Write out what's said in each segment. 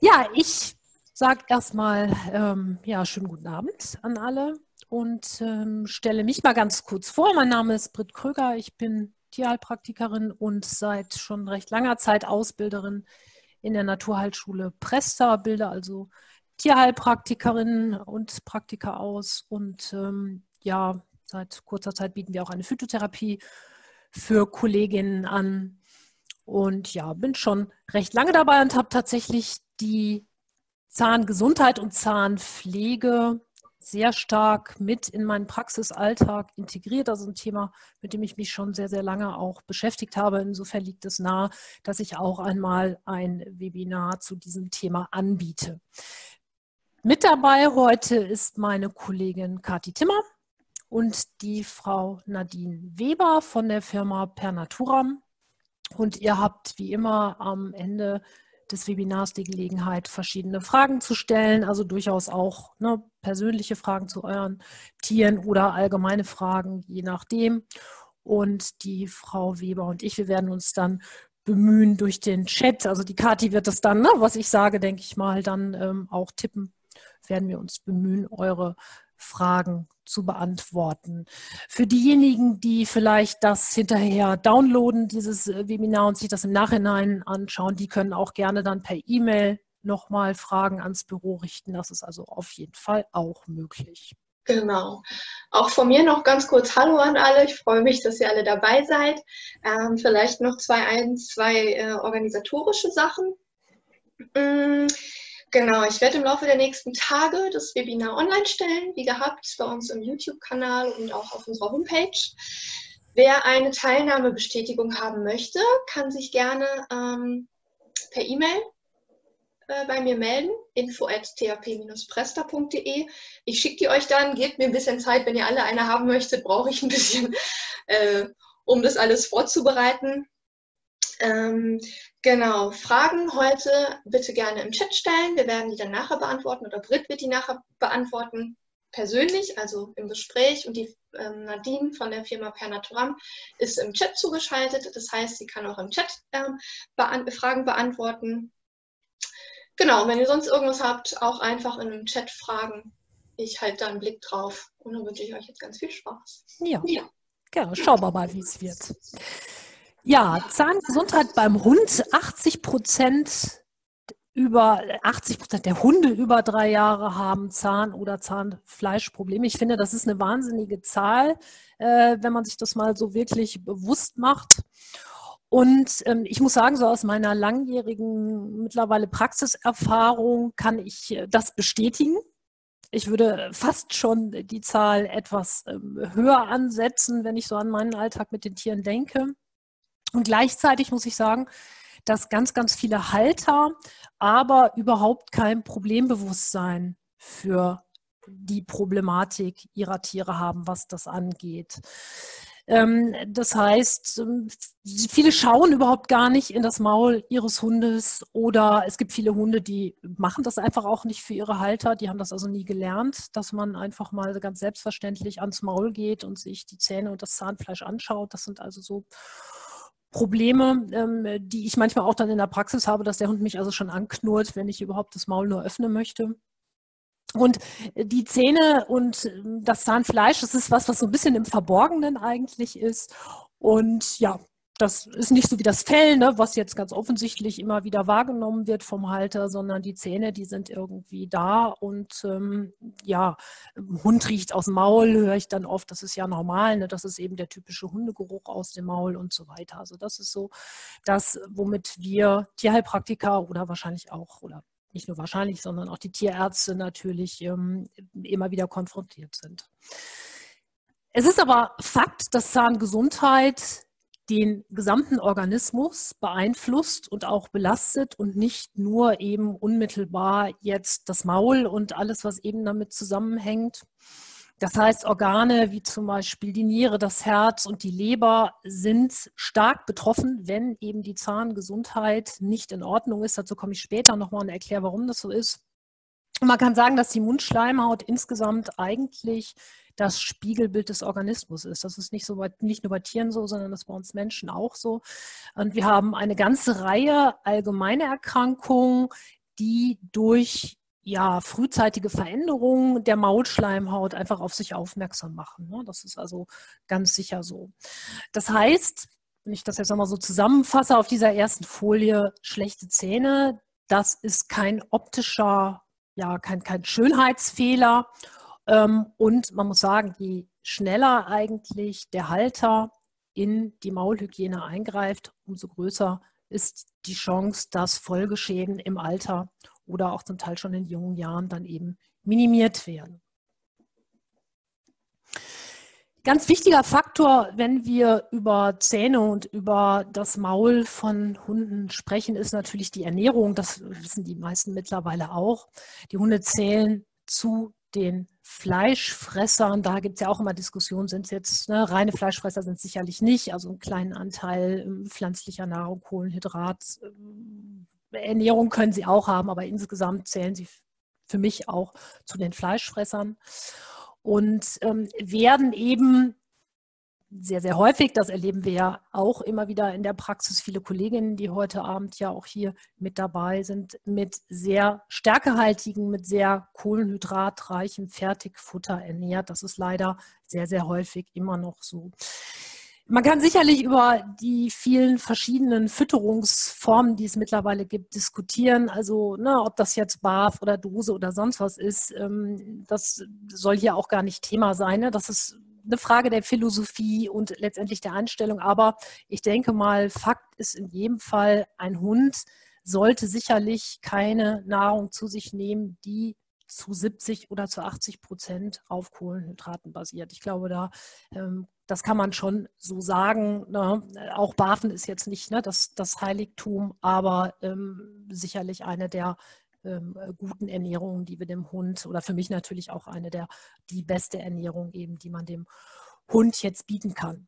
Ja, ich sage erstmal ähm, ja, schönen guten Abend an alle und ähm, stelle mich mal ganz kurz vor. Mein Name ist Britt Kröger, ich bin Tierheilpraktikerin und seit schon recht langer Zeit Ausbilderin in der Naturheilschule Presta, bilde also Tierheilpraktikerinnen und Praktiker aus und ähm, ja, seit kurzer Zeit bieten wir auch eine Phytotherapie für Kolleginnen an. Und ja, bin schon recht lange dabei und habe tatsächlich die Zahngesundheit und Zahnpflege sehr stark mit in meinen Praxisalltag integriert. Also ein Thema, mit dem ich mich schon sehr, sehr lange auch beschäftigt habe. Insofern liegt es nahe, dass ich auch einmal ein Webinar zu diesem Thema anbiete. Mit dabei heute ist meine Kollegin Kathi Timmer und die Frau Nadine Weber von der Firma Pernaturam. Und ihr habt wie immer am Ende des Webinars die Gelegenheit, verschiedene Fragen zu stellen, also durchaus auch ne, persönliche Fragen zu euren Tieren oder allgemeine Fragen, je nachdem. Und die Frau Weber und ich, wir werden uns dann bemühen durch den Chat, also die Kathi wird das dann, ne, was ich sage, denke ich mal, dann ähm, auch tippen, werden wir uns bemühen, eure Fragen zu beantworten. Für diejenigen, die vielleicht das hinterher downloaden, dieses äh, Webinar und sich das im Nachhinein anschauen, die können auch gerne dann per E-Mail nochmal Fragen ans Büro richten. Das ist also auf jeden Fall auch möglich. Genau. Auch von mir noch ganz kurz Hallo an alle. Ich freue mich, dass ihr alle dabei seid. Ähm, vielleicht noch zwei, ein, zwei äh, organisatorische Sachen. Mm. Genau, ich werde im Laufe der nächsten Tage das Webinar online stellen, wie gehabt, bei uns im YouTube-Kanal und auch auf unserer Homepage. Wer eine Teilnahmebestätigung haben möchte, kann sich gerne ähm, per E-Mail äh, bei mir melden, info.thp-presta.de. Ich schicke die euch dann, gebt mir ein bisschen Zeit, wenn ihr alle eine haben möchtet, brauche ich ein bisschen, äh, um das alles vorzubereiten. Ähm, genau, Fragen heute bitte gerne im Chat stellen. Wir werden die dann nachher beantworten oder Britt wird die nachher beantworten persönlich, also im Gespräch. Und die ähm, Nadine von der Firma Pernaturam ist im Chat zugeschaltet. Das heißt, sie kann auch im Chat ähm, beant Fragen beantworten. Genau, wenn ihr sonst irgendwas habt, auch einfach in einem Chat fragen. Ich halte da einen Blick drauf. Und dann wünsche ich euch jetzt ganz viel Spaß. Ja, ja. ja schauen wir mal, wie es wird. Ja, Zahngesundheit beim Hund. 80 Prozent über 80 Prozent der Hunde über drei Jahre haben Zahn- oder Zahnfleischprobleme. Ich finde, das ist eine wahnsinnige Zahl, äh, wenn man sich das mal so wirklich bewusst macht. Und ähm, ich muss sagen, so aus meiner langjährigen mittlerweile Praxiserfahrung kann ich äh, das bestätigen. Ich würde fast schon die Zahl etwas ähm, höher ansetzen, wenn ich so an meinen Alltag mit den Tieren denke. Und gleichzeitig muss ich sagen, dass ganz, ganz viele Halter aber überhaupt kein Problembewusstsein für die Problematik ihrer Tiere haben, was das angeht. Ähm, das heißt, ähm, viele schauen überhaupt gar nicht in das Maul ihres Hundes oder es gibt viele Hunde, die machen das einfach auch nicht für ihre Halter. Die haben das also nie gelernt, dass man einfach mal ganz selbstverständlich ans Maul geht und sich die Zähne und das Zahnfleisch anschaut. Das sind also so Probleme, ähm, die ich manchmal auch dann in der Praxis habe, dass der Hund mich also schon anknurrt, wenn ich überhaupt das Maul nur öffnen möchte. Und die Zähne und ähm, das Zahnfleisch, das ist was, was so ein bisschen im Verborgenen eigentlich ist. Und ja, das ist nicht so wie das Fell, ne, was jetzt ganz offensichtlich immer wieder wahrgenommen wird vom Halter, sondern die Zähne, die sind irgendwie da und ähm, ja, Hund riecht aus dem Maul, höre ich dann oft, das ist ja normal, ne, das ist eben der typische Hundegeruch aus dem Maul und so weiter. Also das ist so das, womit wir Tierheilpraktiker oder wahrscheinlich auch, oder nicht nur wahrscheinlich, sondern auch die Tierärzte natürlich ähm, immer wieder konfrontiert sind. Es ist aber Fakt, dass Zahngesundheit den gesamten Organismus beeinflusst und auch belastet und nicht nur eben unmittelbar jetzt das Maul und alles, was eben damit zusammenhängt. Das heißt, Organe wie zum Beispiel die Niere, das Herz und die Leber sind stark betroffen, wenn eben die Zahngesundheit nicht in Ordnung ist. Dazu komme ich später nochmal und erkläre, warum das so ist. Man kann sagen, dass die Mundschleimhaut insgesamt eigentlich das Spiegelbild des Organismus ist. Das ist nicht, so bei, nicht nur bei Tieren so, sondern das ist bei uns Menschen auch so. Und wir haben eine ganze Reihe allgemeiner Erkrankungen, die durch ja, frühzeitige Veränderungen der Maulschleimhaut einfach auf sich aufmerksam machen. Ne? Das ist also ganz sicher so. Das heißt, wenn ich das jetzt nochmal so zusammenfasse auf dieser ersten Folie, schlechte Zähne, das ist kein optischer, ja, kein, kein Schönheitsfehler. Ähm, und man muss sagen, je schneller eigentlich der Halter in die Maulhygiene eingreift, umso größer ist die Chance, dass Folgeschäden im Alter oder auch zum Teil schon in jungen Jahren dann eben minimiert werden. Ganz wichtiger Faktor, wenn wir über Zähne und über das Maul von Hunden sprechen, ist natürlich die Ernährung. Das wissen die meisten mittlerweile auch. Die Hunde zählen zu den Fleischfressern. Da gibt es ja auch immer Diskussionen, sind es jetzt ne, reine Fleischfresser, sind es sicherlich nicht. Also einen kleinen Anteil ähm, pflanzlicher Nahrung, Kohlenhydrat, ähm, Ernährung können sie auch haben, aber insgesamt zählen sie für mich auch zu den Fleischfressern und ähm, werden eben sehr, sehr häufig, das erleben wir ja auch immer wieder in der Praxis, viele Kolleginnen, die heute Abend ja auch hier mit dabei sind, mit sehr stärkehaltigen, mit sehr kohlenhydratreichem Fertigfutter ernährt. Das ist leider sehr, sehr häufig immer noch so. Man kann sicherlich über die vielen verschiedenen Fütterungsformen, die es mittlerweile gibt, diskutieren. Also, ne, ob das jetzt Barf oder Dose oder sonst was ist, ähm, das soll hier auch gar nicht Thema sein. Ne? Das ist eine Frage der Philosophie und letztendlich der Einstellung. Aber ich denke mal, Fakt ist in jedem Fall, ein Hund sollte sicherlich keine Nahrung zu sich nehmen, die zu 70 oder zu 80 Prozent auf Kohlenhydraten basiert. Ich glaube, da ähm, das kann man schon so sagen. Ne? Auch Bafen ist jetzt nicht ne, das, das Heiligtum, aber ähm, sicherlich eine der ähm, guten Ernährungen, die wir dem Hund oder für mich natürlich auch eine der die beste Ernährung eben, die man dem Hund jetzt bieten kann.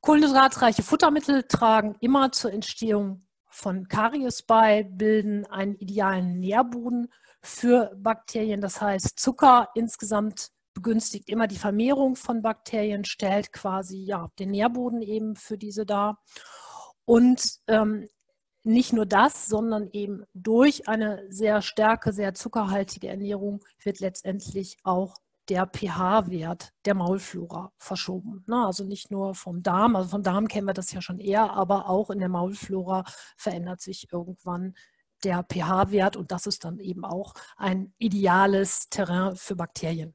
Kohlenhydratreiche Futtermittel tragen immer zur Entstehung von Karies bei, bilden einen idealen Nährboden für Bakterien. Das heißt, Zucker insgesamt begünstigt immer die Vermehrung von Bakterien, stellt quasi ja, den Nährboden eben für diese dar. Und ähm, nicht nur das, sondern eben durch eine sehr starke, sehr zuckerhaltige Ernährung wird letztendlich auch der pH-Wert der Maulflora verschoben. Ne? Also nicht nur vom Darm, also vom Darm kennen wir das ja schon eher, aber auch in der Maulflora verändert sich irgendwann der pH-Wert und das ist dann eben auch ein ideales Terrain für Bakterien.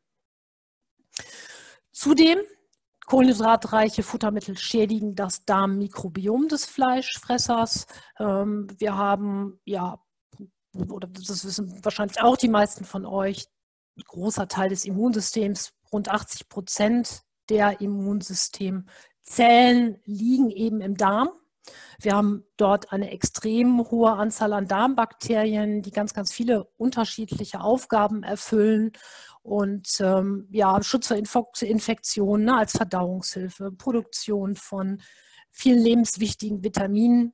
Zudem Kohlenhydratreiche Futtermittel schädigen das Darmmikrobiom des Fleischfressers. Ähm, wir haben, ja, oder das wissen wahrscheinlich auch die meisten von euch, großer Teil des Immunsystems, rund 80 Prozent der Immunsystemzellen liegen eben im Darm. Wir haben dort eine extrem hohe Anzahl an Darmbakterien, die ganz, ganz viele unterschiedliche Aufgaben erfüllen und ähm, ja, Schutz vor Infektionen ne, als Verdauungshilfe, Produktion von vielen lebenswichtigen Vitaminen.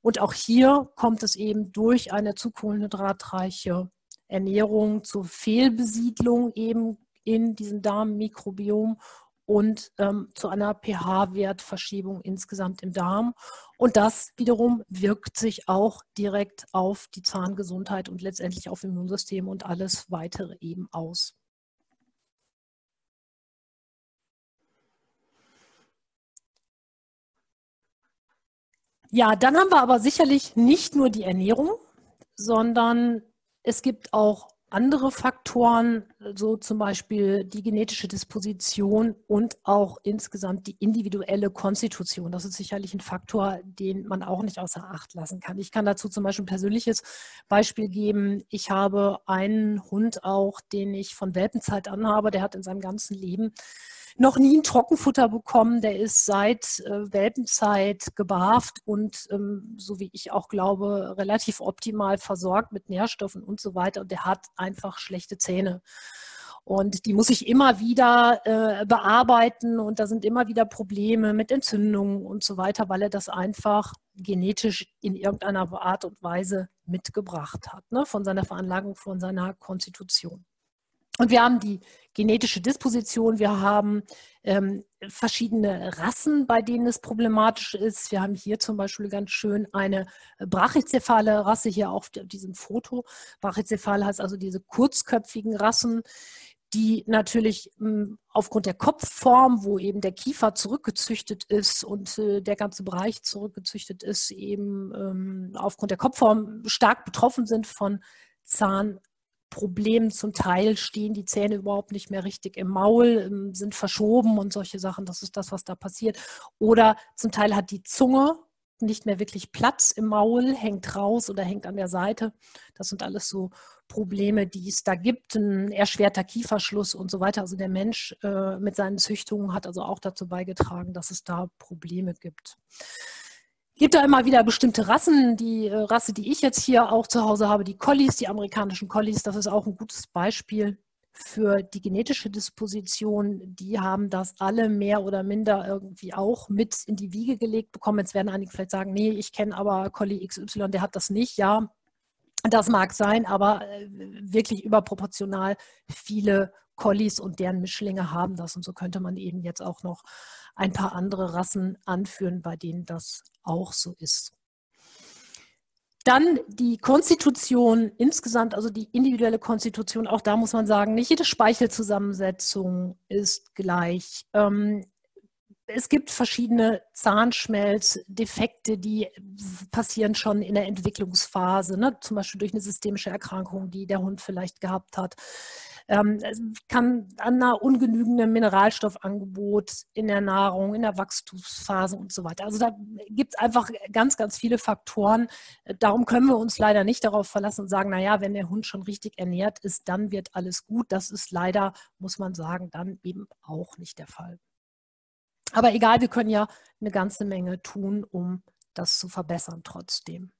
Und auch hier kommt es eben durch eine zu kohlenhydratreiche Ernährung zur Fehlbesiedlung eben in diesem Darmmikrobiom und ähm, zu einer pH-Wertverschiebung insgesamt im Darm. Und das wiederum wirkt sich auch direkt auf die Zahngesundheit und letztendlich auf Immunsystem und alles weitere eben aus. Ja, dann haben wir aber sicherlich nicht nur die Ernährung, sondern es gibt auch andere Faktoren, so zum Beispiel die genetische Disposition und auch insgesamt die individuelle Konstitution. Das ist sicherlich ein Faktor, den man auch nicht außer Acht lassen kann. Ich kann dazu zum Beispiel ein persönliches Beispiel geben. Ich habe einen Hund auch, den ich von Welpenzeit an habe. Der hat in seinem ganzen Leben noch nie ein Trockenfutter bekommen. Der ist seit äh, Welpenzeit gebarft und, ähm, so wie ich auch glaube, relativ optimal versorgt mit Nährstoffen und so weiter. Und der hat einfach schlechte Zähne. Und die muss ich immer wieder äh, bearbeiten und da sind immer wieder Probleme mit Entzündungen und so weiter, weil er das einfach genetisch in irgendeiner Art und Weise mitgebracht hat, ne? von seiner Veranlagung, von seiner Konstitution. Und wir haben die genetische Disposition, wir haben ähm, verschiedene Rassen, bei denen es problematisch ist. Wir haben hier zum Beispiel ganz schön eine brachycephale Rasse hier auf diesem Foto. Brachycephale heißt also diese kurzköpfigen Rassen, die natürlich hm, aufgrund der Kopfform, wo eben der Kiefer zurückgezüchtet ist und äh, der ganze Bereich zurückgezüchtet ist, eben ähm, aufgrund der Kopfform stark betroffen sind von Zahn Problemen zum Teil stehen die Zähne überhaupt nicht mehr richtig im Maul, ähm, sind verschoben und solche Sachen. Das ist das, was da passiert. Oder zum Teil hat die Zunge nicht mehr wirklich Platz im Maul, hängt raus oder hängt an der Seite. Das sind alles so Probleme, die es da gibt. Ein erschwerter Kieferschluss und so weiter. Also der Mensch äh, mit seinen Züchtungen hat also auch dazu beigetragen, dass es da Probleme gibt gibt da immer wieder bestimmte Rassen. Die äh, Rasse, die ich jetzt hier auch zu Hause habe, die Collies, die amerikanischen Collies, das ist auch ein gutes Beispiel für die genetische Disposition. Die haben das alle mehr oder minder irgendwie auch mit in die Wiege gelegt bekommen. Jetzt werden einige vielleicht sagen, nee, ich kenne aber Collie XY, der hat das nicht. Ja, das mag sein, aber äh, wirklich überproportional viele Collies und deren Mischlinge haben das. Und so könnte man eben jetzt auch noch ein paar andere Rassen anführen, bei denen das auch so ist. Dann die Konstitution insgesamt, also die individuelle Konstitution, auch da muss man sagen, nicht jede Speichelzusammensetzung ist gleich. Ähm, es gibt verschiedene Zahnschmelzdefekte, die passieren schon in der Entwicklungsphase, ne? zum Beispiel durch eine systemische Erkrankung, die der Hund vielleicht gehabt hat. Ähm, kann an einer ungenügenden Mineralstoffangebot in der Nahrung, in der Wachstumsphase und so weiter. Also da gibt es einfach ganz, ganz viele Faktoren. Darum können wir uns leider nicht darauf verlassen und sagen, naja, wenn der Hund schon richtig ernährt ist, dann wird alles gut. Das ist leider, muss man sagen, dann eben auch nicht der Fall. Aber egal, wir können ja eine ganze Menge tun, um das zu verbessern trotzdem.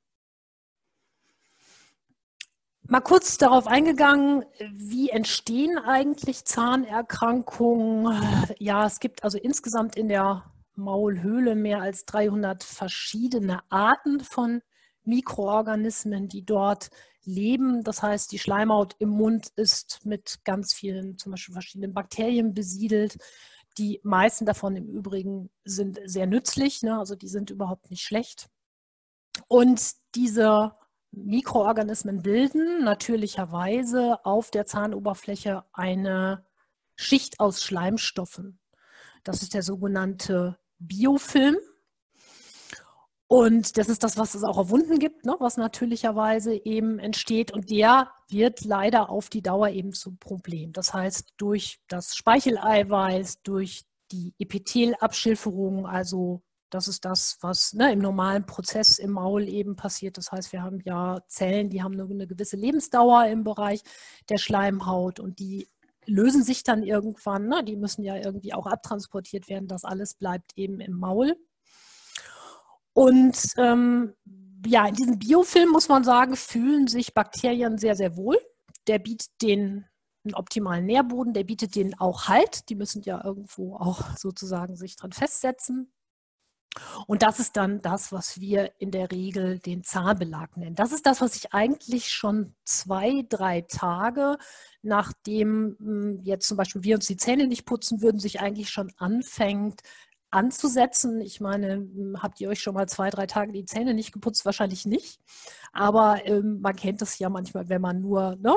Mal kurz darauf eingegangen, wie entstehen eigentlich Zahnerkrankungen? Ja, es gibt also insgesamt in der Maulhöhle mehr als 300 verschiedene Arten von Mikroorganismen, die dort leben. Das heißt, die Schleimhaut im Mund ist mit ganz vielen, zum Beispiel verschiedenen Bakterien besiedelt. Die meisten davon im Übrigen sind sehr nützlich, ne? also die sind überhaupt nicht schlecht. Und diese Mikroorganismen bilden natürlicherweise auf der Zahnoberfläche eine Schicht aus Schleimstoffen. Das ist der sogenannte Biofilm. Und das ist das, was es auch auf Wunden gibt, ne, was natürlicherweise eben entsteht. Und der wird leider auf die Dauer eben zum Problem. Das heißt, durch das Speicheleiweiß, durch die Epithelabschilferung, also das ist das, was ne, im normalen Prozess im Maul eben passiert. Das heißt, wir haben ja Zellen, die haben eine gewisse Lebensdauer im Bereich der Schleimhaut und die lösen sich dann irgendwann. Ne? Die müssen ja irgendwie auch abtransportiert werden. Das alles bleibt eben im Maul. Und ähm, ja, in diesem Biofilm muss man sagen, fühlen sich Bakterien sehr, sehr wohl. Der bietet den einen optimalen Nährboden, der bietet denen auch Halt. Die müssen ja irgendwo auch sozusagen sich dran festsetzen. Und das ist dann das, was wir in der Regel den Zahnbelag nennen. Das ist das, was sich eigentlich schon zwei, drei Tage, nachdem hm, jetzt zum Beispiel wir uns die Zähne nicht putzen würden, sich eigentlich schon anfängt anzusetzen. Ich meine, hm, habt ihr euch schon mal zwei, drei Tage die Zähne nicht geputzt? Wahrscheinlich nicht. Aber ähm, man kennt das ja manchmal, wenn man nur ne,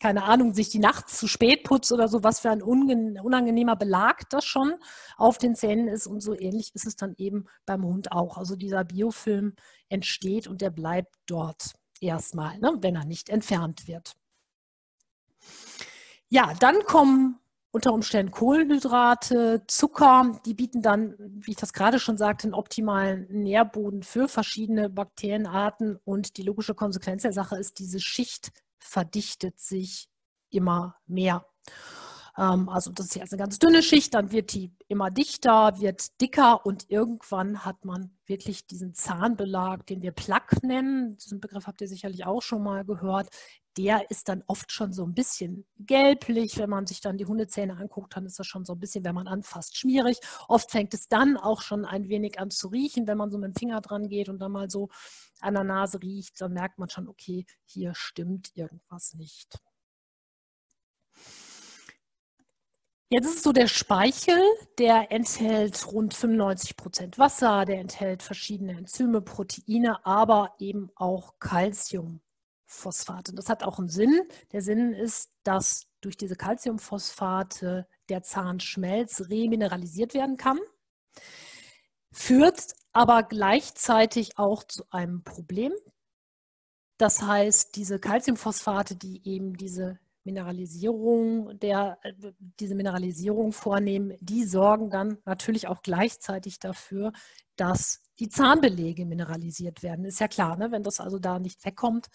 keine Ahnung, sich die Nacht zu spät putzt oder so, was für ein unangenehmer Belag das schon auf den Zähnen ist. Und so ähnlich ist es dann eben beim Hund auch. Also dieser Biofilm entsteht und der bleibt dort erstmal, ne, wenn er nicht entfernt wird. Ja, dann kommen unter Umständen Kohlenhydrate, Zucker, die bieten dann, wie ich das gerade schon sagte, einen optimalen Nährboden für verschiedene Bakterienarten. Und die logische Konsequenz der Sache ist, diese Schicht verdichtet sich immer mehr. Ähm, also das ist jetzt eine ganz dünne Schicht, dann wird die immer dichter, wird dicker und irgendwann hat man wirklich diesen Zahnbelag, den wir Plaque nennen. Diesen Begriff habt ihr sicherlich auch schon mal gehört. Der ist dann oft schon so ein bisschen gelblich. Wenn man sich dann die Hundezähne anguckt, dann ist das schon so ein bisschen, wenn man anfasst, schmierig. Oft fängt es dann auch schon ein wenig an zu riechen, wenn man so mit dem Finger dran geht und dann mal so an der Nase riecht, dann merkt man schon, okay, hier stimmt irgendwas nicht. Jetzt ist es so, der Speichel, der enthält rund 95 Prozent Wasser, der enthält verschiedene Enzyme, Proteine, aber eben auch Calciumphosphate. Das hat auch einen Sinn. Der Sinn ist, dass durch diese Calciumphosphate der Zahnschmelz remineralisiert werden kann, führt aber gleichzeitig auch zu einem Problem. Das heißt, diese Calciumphosphate, die eben diese Mineralisierung der, äh, diese Mineralisierung vornehmen, die sorgen dann natürlich auch gleichzeitig dafür, dass die Zahnbelege mineralisiert werden. Ist ja klar, ne? wenn das also da nicht wegkommt,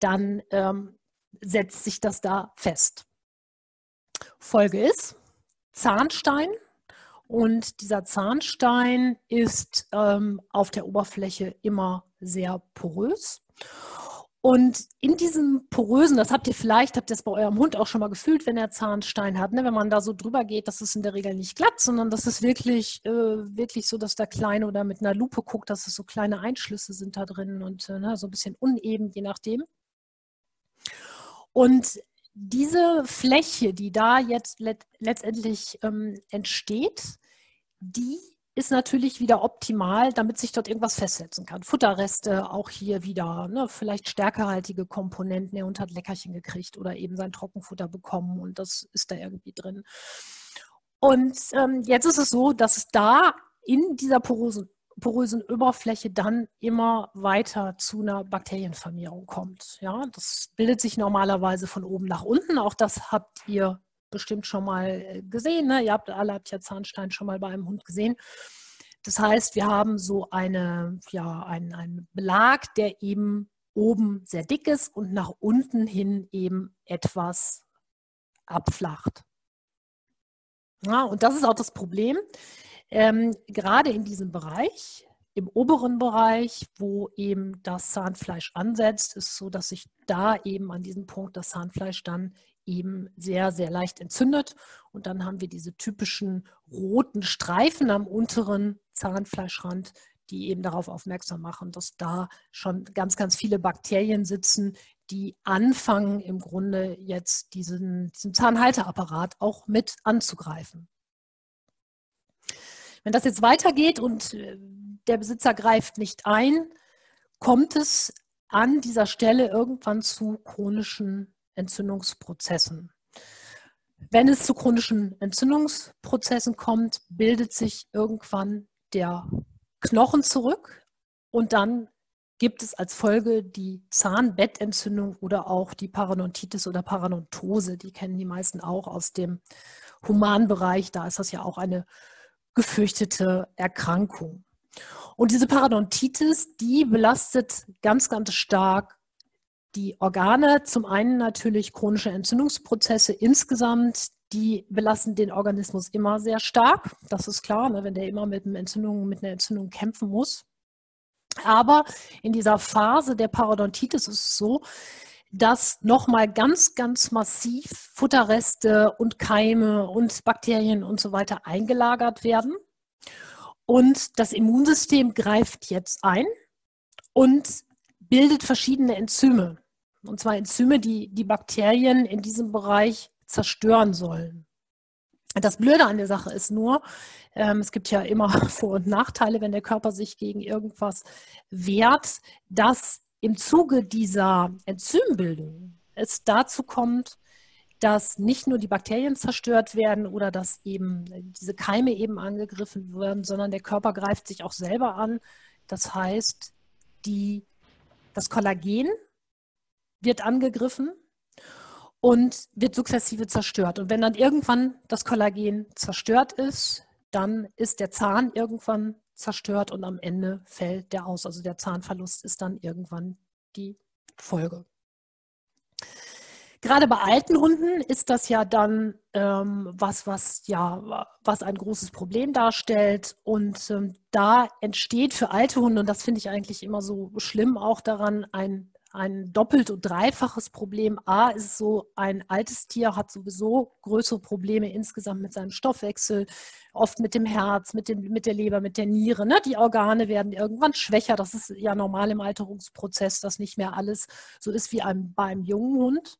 dann ähm, setzt sich das da fest. Folge ist Zahnstein und dieser Zahnstein ist ähm, auf der Oberfläche immer sehr porös. Und in diesem porösen, das habt ihr vielleicht, habt ihr es bei eurem Hund auch schon mal gefühlt, wenn er Zahnstein hat, ne? wenn man da so drüber geht, das ist in der Regel nicht glatt, sondern das ist wirklich, äh, wirklich so, dass der Kleine oder mit einer Lupe guckt, dass es so kleine Einschlüsse sind da drin und äh, ne, so ein bisschen uneben, je nachdem. Und diese Fläche, die da jetzt let letztendlich ähm, entsteht, die ist natürlich wieder optimal, damit sich dort irgendwas festsetzen kann. Futterreste auch hier wieder, ne, vielleicht stärkehaltige Komponenten. Hund hat Leckerchen gekriegt oder eben sein Trockenfutter bekommen und das ist da irgendwie drin. Und ähm, jetzt ist es so, dass es da in dieser porosen, porösen Oberfläche dann immer weiter zu einer Bakterienvermehrung kommt. Ja, das bildet sich normalerweise von oben nach unten. Auch das habt ihr bestimmt schon mal äh, gesehen. Ne? Ihr habt alle habt ja Zahnstein schon mal bei einem Hund gesehen. Das heißt, wir haben so eine, ja, einen, einen Belag, der eben oben sehr dick ist und nach unten hin eben etwas abflacht. Ja, und das ist auch das Problem. Ähm, gerade in diesem Bereich, im oberen Bereich, wo eben das Zahnfleisch ansetzt, ist so, dass sich da eben an diesem Punkt das Zahnfleisch dann eben sehr, sehr leicht entzündet. Und dann haben wir diese typischen roten Streifen am unteren Zahnfleischrand, die eben darauf aufmerksam machen, dass da schon ganz, ganz viele Bakterien sitzen, die anfangen im Grunde jetzt diesen, diesen Zahnhalteapparat auch mit anzugreifen. Wenn das jetzt weitergeht und äh, der Besitzer greift nicht ein, kommt es an dieser Stelle irgendwann zu chronischen Entzündungsprozessen. Wenn es zu chronischen Entzündungsprozessen kommt, bildet sich irgendwann der Knochen zurück und dann gibt es als Folge die Zahnbettentzündung oder auch die Parodontitis oder Parodontose. Die kennen die meisten auch aus dem Humanbereich. Da ist das ja auch eine gefürchtete Erkrankung. Und diese Parodontitis, die belastet ganz, ganz stark die Organe, zum einen natürlich chronische Entzündungsprozesse insgesamt, die belasten den Organismus immer sehr stark. Das ist klar, ne, wenn der immer mit, Entzündung, mit einer Entzündung kämpfen muss. Aber in dieser Phase der Parodontitis ist es so, dass nochmal ganz, ganz massiv Futterreste und Keime und Bakterien und so weiter eingelagert werden. Und das Immunsystem greift jetzt ein und bildet verschiedene Enzyme. Und zwar Enzyme, die die Bakterien in diesem Bereich zerstören sollen. Das Blöde an der Sache ist nur, ähm, es gibt ja immer Vor- und Nachteile, wenn der Körper sich gegen irgendwas wehrt, dass im Zuge dieser Enzymbildung es dazu kommt, dass nicht nur die Bakterien zerstört werden oder dass eben diese Keime eben angegriffen werden, sondern der Körper greift sich auch selber an. Das heißt, die das Kollagen wird angegriffen und wird sukzessive zerstört. Und wenn dann irgendwann das Kollagen zerstört ist, dann ist der Zahn irgendwann zerstört und am Ende fällt der aus. Also der Zahnverlust ist dann irgendwann die Folge. Gerade bei alten Hunden ist das ja dann ähm, was, was ja, was ein großes Problem darstellt. Und ähm, da entsteht für alte Hunde, und das finde ich eigentlich immer so schlimm, auch daran ein, ein doppelt und dreifaches Problem. A ist so, ein altes Tier hat sowieso größere Probleme insgesamt mit seinem Stoffwechsel, oft mit dem Herz, mit, dem, mit der Leber, mit der Niere. Ne? Die Organe werden irgendwann schwächer. Das ist ja normal im Alterungsprozess, dass nicht mehr alles so ist wie ein, bei einem jungen Hund.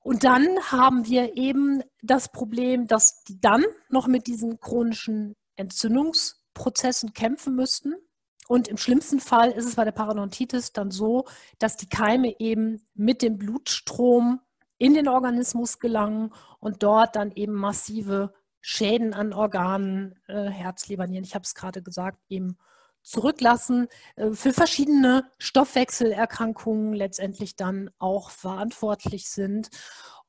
Und dann haben wir eben das Problem, dass die dann noch mit diesen chronischen Entzündungsprozessen kämpfen müssten. Und im schlimmsten Fall ist es bei der Parodontitis dann so, dass die Keime eben mit dem Blutstrom in den Organismus gelangen und dort dann eben massive Schäden an Organen, äh, Herz, Leber, Nieren, ich habe es gerade gesagt, eben zurücklassen, äh, für verschiedene Stoffwechselerkrankungen letztendlich dann auch verantwortlich sind.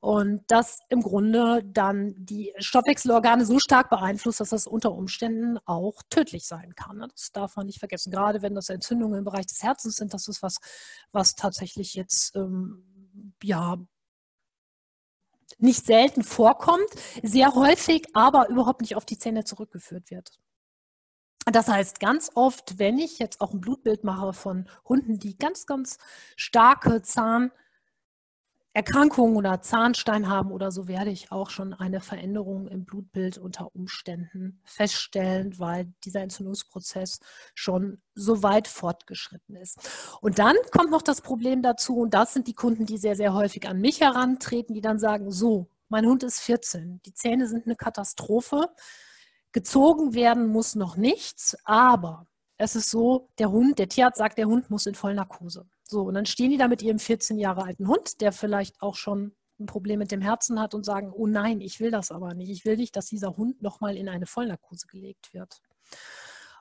Und das im Grunde dann die Stoffwechselorgane so stark beeinflusst, dass das unter Umständen auch tödlich sein kann. Das darf man nicht vergessen. Gerade wenn das Entzündungen im Bereich des Herzens sind, das ist was, was tatsächlich jetzt ähm, ja nicht selten vorkommt, sehr häufig aber überhaupt nicht auf die Zähne zurückgeführt wird. Das heißt, ganz oft, wenn ich jetzt auch ein Blutbild mache von Hunden, die ganz, ganz starke Zahnerkrankungen oder Zahnstein haben oder so, werde ich auch schon eine Veränderung im Blutbild unter Umständen feststellen, weil dieser Entzündungsprozess schon so weit fortgeschritten ist. Und dann kommt noch das Problem dazu, und das sind die Kunden, die sehr, sehr häufig an mich herantreten, die dann sagen, so, mein Hund ist 14, die Zähne sind eine Katastrophe Gezogen werden muss noch nichts, aber es ist so, der Hund, der Tierarzt sagt, der Hund muss in Vollnarkose. So, und dann stehen die da mit ihrem 14 Jahre alten Hund, der vielleicht auch schon ein Problem mit dem Herzen hat und sagen, oh nein, ich will das aber nicht. Ich will nicht, dass dieser Hund nochmal in eine Vollnarkose gelegt wird.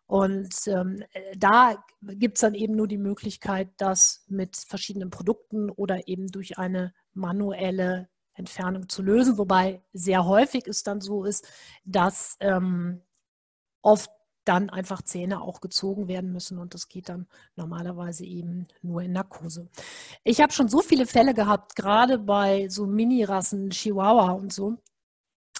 Und ähm, da gibt es dann eben nur die Möglichkeit, das mit verschiedenen Produkten oder eben durch eine manuelle Entfernung zu lösen, wobei sehr häufig es dann so ist, dass ähm, oft dann einfach Zähne auch gezogen werden müssen und das geht dann normalerweise eben nur in Narkose. Ich habe schon so viele Fälle gehabt, gerade bei so Mini-Rassen, Chihuahua und so,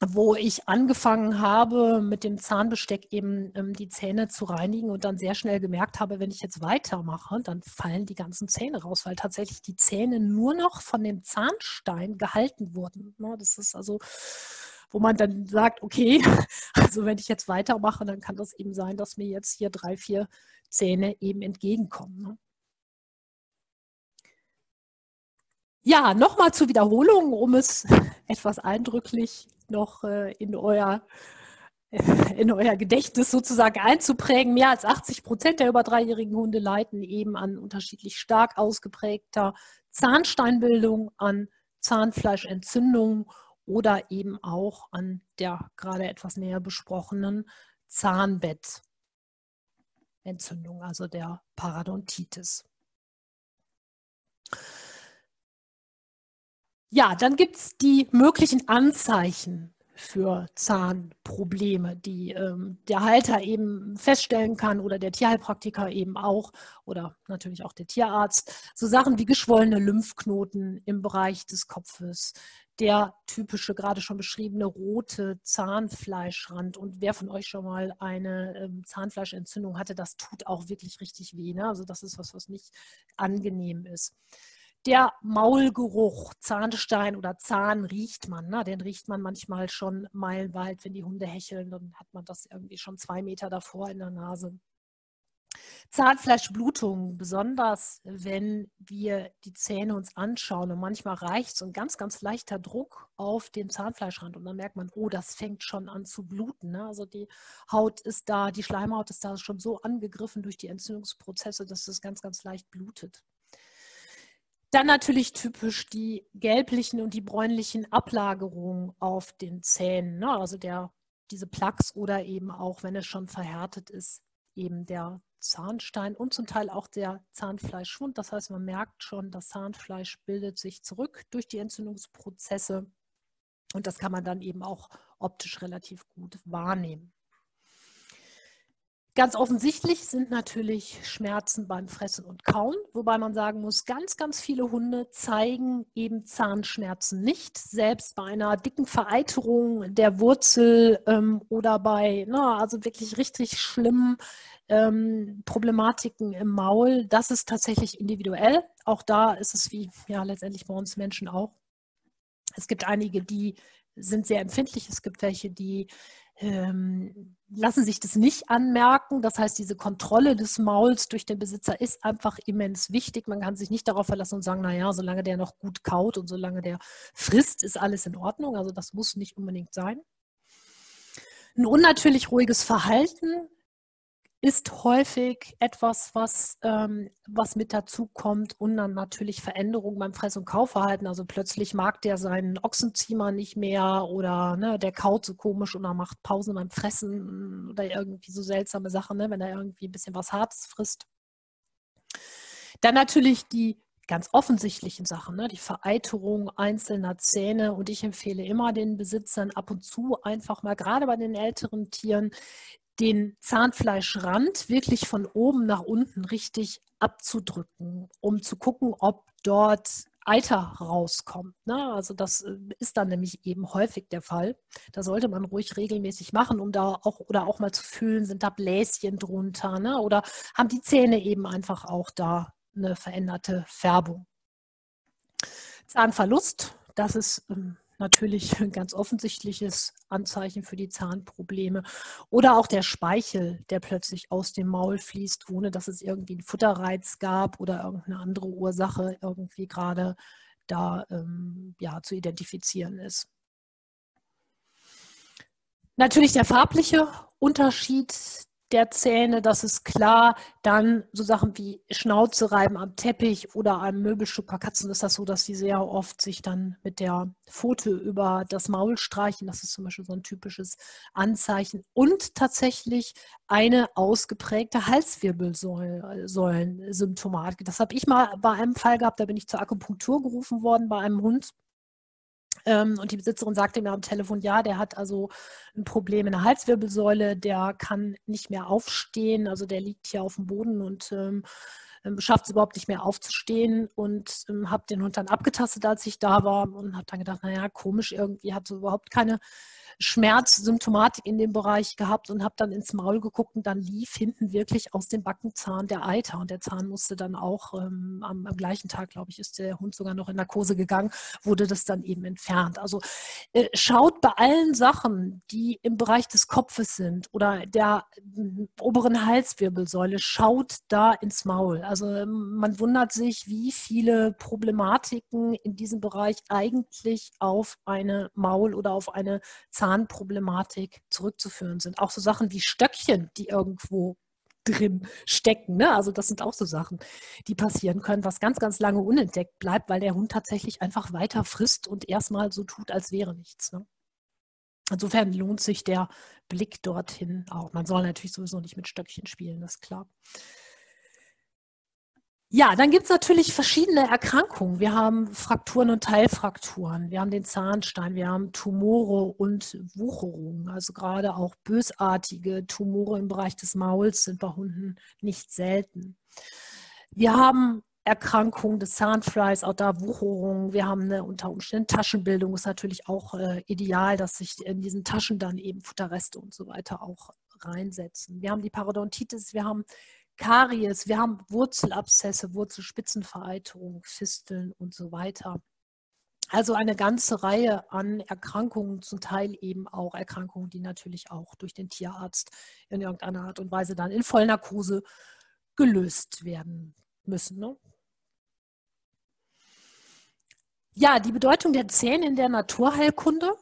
wo ich angefangen habe, mit dem Zahnbesteck eben ähm, die Zähne zu reinigen und dann sehr schnell gemerkt habe, wenn ich jetzt weitermache, dann fallen die ganzen Zähne raus, weil tatsächlich die Zähne nur noch von dem Zahnstein gehalten wurden. Ne? Das ist also, wo man dann sagt, okay, also wenn ich jetzt weitermache, dann kann das eben sein, dass mir jetzt hier drei, vier Zähne eben entgegenkommen. Ne? Ja, nochmal zur Wiederholung, um es etwas eindrücklich noch äh, in euer in euer Gedächtnis sozusagen einzuprägen. Mehr als 80 Prozent der über dreijährigen Hunde leiden eben an unterschiedlich stark ausgeprägter Zahnsteinbildung, an Zahnfleischentzündung oder eben auch an der gerade etwas näher besprochenen Zahnbettentzündung, also der Parodontitis. Ja, dann gibt es die möglichen Anzeichen für Zahnprobleme, die ähm, der Halter eben feststellen kann oder der Tierheilpraktiker eben auch oder natürlich auch der Tierarzt. So Sachen wie geschwollene Lymphknoten im Bereich des Kopfes, der typische, gerade schon beschriebene rote Zahnfleischrand. Und wer von euch schon mal eine ähm, Zahnfleischentzündung hatte, das tut auch wirklich richtig weh. Ne? Also das ist was, was nicht angenehm ist der Maulgeruch, Zahnstein oder Zahn riecht man. Ne? Den riecht man manchmal schon meilenweit, wenn die Hunde hecheln, dann hat man das irgendwie schon zwei Meter davor in der Nase. Zahnfleischblutung, besonders wenn wir die Zähne uns anschauen und manchmal reicht so ein ganz, ganz leichter Druck auf den Zahnfleischrand und dann merkt man, oh, das fängt schon an zu bluten. Ne? Also die Haut ist da, die Schleimhaut ist da schon so angegriffen durch die Entzündungsprozesse, dass es ganz, ganz leicht blutet. Dann natürlich typisch die gelblichen und die bräunlichen Ablagerungen auf den Zähnen, ne? also der, diese Plaques oder eben auch, wenn es schon verhärtet ist, eben der Zahnstein und zum Teil auch der Zahnfleischschwund. Das heißt, man merkt schon, das Zahnfleisch bildet sich zurück durch die Entzündungsprozesse und das kann man dann eben auch optisch relativ gut wahrnehmen. Ganz offensichtlich sind natürlich Schmerzen beim Fressen und Kauen, wobei man sagen muss, ganz, ganz viele Hunde zeigen eben Zahnschmerzen nicht. Selbst bei einer dicken Vereiterung der Wurzel ähm, oder bei, na, also wirklich richtig schlimmen ähm, Problematiken im Maul, das ist tatsächlich individuell. Auch da ist es wie ja letztendlich bei uns Menschen auch. Es gibt einige, die sind sehr empfindlich. Es gibt welche, die ähm, lassen sich das nicht anmerken. Das heißt, diese Kontrolle des Mauls durch den Besitzer ist einfach immens wichtig. Man kann sich nicht darauf verlassen und sagen, naja, solange der noch gut kaut und solange der frisst, ist alles in Ordnung. Also das muss nicht unbedingt sein. Ein unnatürlich ruhiges Verhalten ist häufig etwas, was, ähm, was mit dazu kommt und dann natürlich Veränderungen beim Fress- und Kaufverhalten. Also plötzlich mag der seinen Ochsenziemer nicht mehr oder ne, der kaut so komisch und er macht Pausen beim Fressen oder irgendwie so seltsame Sachen, ne, wenn er irgendwie ein bisschen was Hartes frisst. Dann natürlich die ganz offensichtlichen Sachen, ne? die Vereiterung einzelner Zähne. Und ich empfehle immer den Besitzern ab und zu einfach mal, gerade bei den älteren Tieren, den Zahnfleischrand wirklich von oben nach unten richtig abzudrücken, um zu gucken, ob dort Eiter rauskommt. Ne? Also das äh, ist dann nämlich eben häufig der Fall. Da sollte man ruhig regelmäßig machen, um da auch oder auch mal zu fühlen, sind da Bläschen drunter ne? oder haben die Zähne eben einfach auch da eine veränderte Färbung. Zahnverlust, das ist ähm, natürlich ein ganz offensichtliches Anzeichen für die Zahnprobleme. Oder auch der Speichel, der plötzlich aus dem Maul fließt, ohne dass es irgendwie einen Futterreiz gab oder irgendeine andere Ursache irgendwie gerade da ähm, ja, zu identifizieren ist. Natürlich der farbliche Unterschied der Zähne, das ist klar. Dann so Sachen wie Schnauze reiben am Teppich oder am Möbelstück. Bei Katzen ist das so, dass sie sehr oft sich dann mit der Pfote über das Maul streichen. Das ist zum Beispiel so ein typisches Anzeichen. Und tatsächlich eine ausgeprägte Halswirbelsäulen-Symptomatik. Das habe ich mal bei einem Fall gehabt, da bin ich zur Akupunktur gerufen worden bei einem Hund. Ähm, und die Besitzerin sagte mir am Telefon, ja, der hat also ein Problem in der Halswirbelsäule, der kann nicht mehr aufstehen, also der liegt hier auf dem Boden und ähm, ähm schafft es überhaupt nicht mehr aufzustehen. Und ähm, habe den Hund dann abgetastet, als ich da war und habe dann gedacht, naja, komisch, irgendwie hat so überhaupt keine Schmerzsymptomatik in dem Bereich gehabt und habe dann ins Maul geguckt und dann lief hinten wirklich aus dem Backenzahn der Eiter und der Zahn musste dann auch ähm, am, am, gleichen Tag, glaube ich, ist der Hund sogar noch in Narkose gegangen, wurde das dann eben entfernt. Also äh, schaut bei allen Sachen, die im Bereich des Kopfes sind oder der äh, oberen Halswirbelsäule, schaut da ins Maul. Also ähm, man wundert sich, wie viele Problematiken in diesem Bereich eigentlich auf eine Maul oder auf eine Zahn Zahnproblematik zurückzuführen sind. Auch so Sachen wie Stöckchen, die irgendwo drin stecken. Ne? Also das sind auch so Sachen, die passieren können, was ganz, ganz lange unentdeckt bleibt, weil der Hund tatsächlich einfach weiter frisst und erstmal so tut, als wäre nichts. Ne? Insofern lohnt sich der Blick dorthin auch. Man soll natürlich sowieso nicht mit Stöckchen spielen, das ist klar. Ja, dann gibt es natürlich verschiedene Erkrankungen. Wir haben Frakturen und Teilfrakturen, wir haben den Zahnstein, wir haben Tumore und Wucherungen. Also gerade auch bösartige Tumore im Bereich des Mauls sind bei Hunden nicht selten. Wir haben Erkrankungen des Zahnfleischs, auch da Wucherungen. Wir haben eine unter Umständen Taschenbildung. Ist natürlich auch äh, ideal, dass sich in diesen Taschen dann eben Futterreste und so weiter auch reinsetzen. Wir haben die Parodontitis, wir haben Karies, wir haben Wurzelabszesse, Wurzelspitzenvereiterung, Fisteln und so weiter. Also eine ganze Reihe an Erkrankungen, zum Teil eben auch Erkrankungen, die natürlich auch durch den Tierarzt in irgendeiner Art und Weise dann in Vollnarkose gelöst werden müssen. Ne? Ja, die Bedeutung der Zähne in der Naturheilkunde.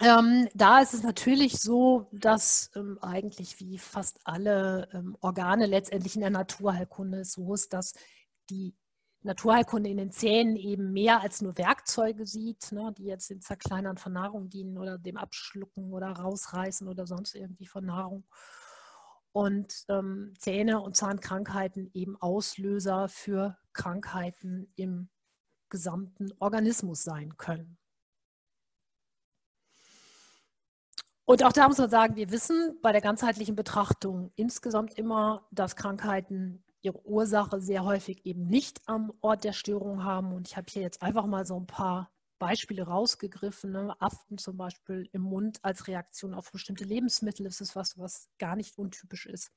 Ähm, da ist es natürlich so, dass ähm, eigentlich wie fast alle ähm, Organe letztendlich in der Naturheilkunde so ist, dass die Naturheilkunde in den Zähnen eben mehr als nur Werkzeuge sieht, ne, die jetzt dem Zerkleinern von Nahrung dienen oder dem Abschlucken oder Rausreißen oder sonst irgendwie von Nahrung. Und ähm, Zähne und Zahnkrankheiten eben Auslöser für Krankheiten im gesamten Organismus sein können. Und auch da muss man sagen, wir wissen bei der ganzheitlichen Betrachtung insgesamt immer, dass Krankheiten ihre Ursache sehr häufig eben nicht am Ort der Störung haben. Und ich habe hier jetzt einfach mal so ein paar Beispiele rausgegriffen. Ne? Aften zum Beispiel im Mund als Reaktion auf bestimmte Lebensmittel ist was, was gar nicht untypisch ist.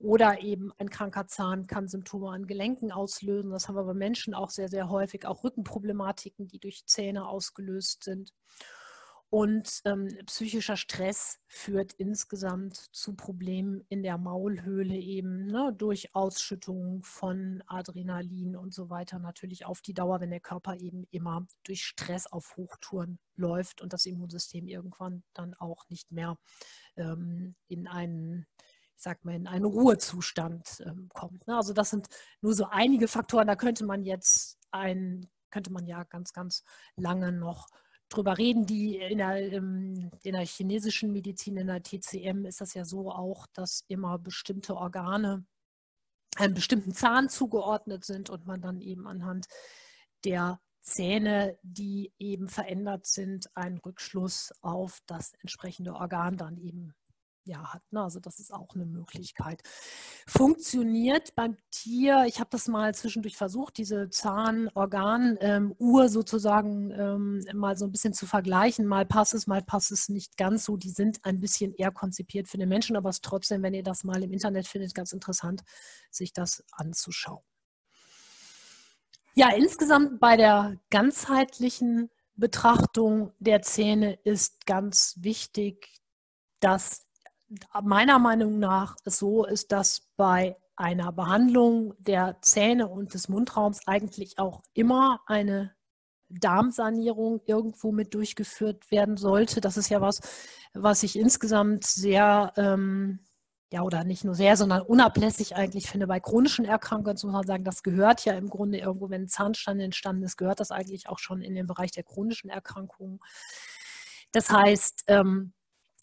Oder eben ein kranker Zahn kann Symptome an Gelenken auslösen. Das haben wir bei Menschen auch sehr, sehr häufig. Auch Rückenproblematiken, die durch Zähne ausgelöst sind. Und ähm, psychischer Stress führt insgesamt zu Problemen in der Maulhöhle eben ne, durch Ausschüttung von Adrenalin und so weiter. Natürlich auf die Dauer, wenn der Körper eben immer durch Stress auf Hochtouren läuft und das Immunsystem irgendwann dann auch nicht mehr ähm, in einen ich sag mal, in einen Ruhezustand ähm, kommt. Ne? Also das sind nur so einige Faktoren, da könnte man jetzt ein, könnte man ja ganz, ganz lange noch drüber reden. Die in der, ähm, in der chinesischen Medizin, in der TCM ist das ja so auch, dass immer bestimmte Organe einem bestimmten Zahn zugeordnet sind und man dann eben anhand der Zähne, die eben verändert sind, einen Rückschluss auf das entsprechende Organ dann eben ja, hat. Ne? Also das ist auch eine Möglichkeit. Funktioniert beim Tier, ich habe das mal zwischendurch versucht, diese Zahn-Organ-Uhr ähm, sozusagen ähm, mal so ein bisschen zu vergleichen. Mal passt es, mal passt es nicht ganz so. Die sind ein bisschen eher konzipiert für den Menschen, aber es ist trotzdem, wenn ihr das mal im Internet findet, ganz interessant, sich das anzuschauen. Ja, insgesamt bei der ganzheitlichen Betrachtung der Zähne ist ganz wichtig, dass meiner Meinung nach so ist, dass bei einer Behandlung der Zähne und des Mundraums eigentlich auch immer eine Darmsanierung irgendwo mit durchgeführt werden sollte. Das ist ja was, was ich insgesamt sehr, ähm, ja, oder nicht nur sehr, sondern unablässig eigentlich finde. Bei chronischen Erkrankungen muss man sagen, das gehört ja im Grunde irgendwo, wenn ein Zahnstein entstanden ist, gehört das eigentlich auch schon in den Bereich der chronischen Erkrankungen. Das heißt, ähm,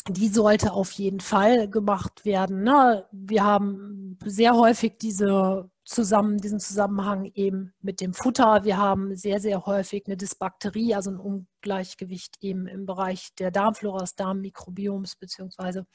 die sollte auf jeden Fall gemacht werden. Ne? Wir haben sehr häufig diese zusammen, diesen Zusammenhang eben mit dem Futter. Wir haben sehr, sehr häufig eine Dysbakterie, also ein Ungleichgewicht eben im Bereich der Darmflora, des Darmmikrobioms beziehungsweise.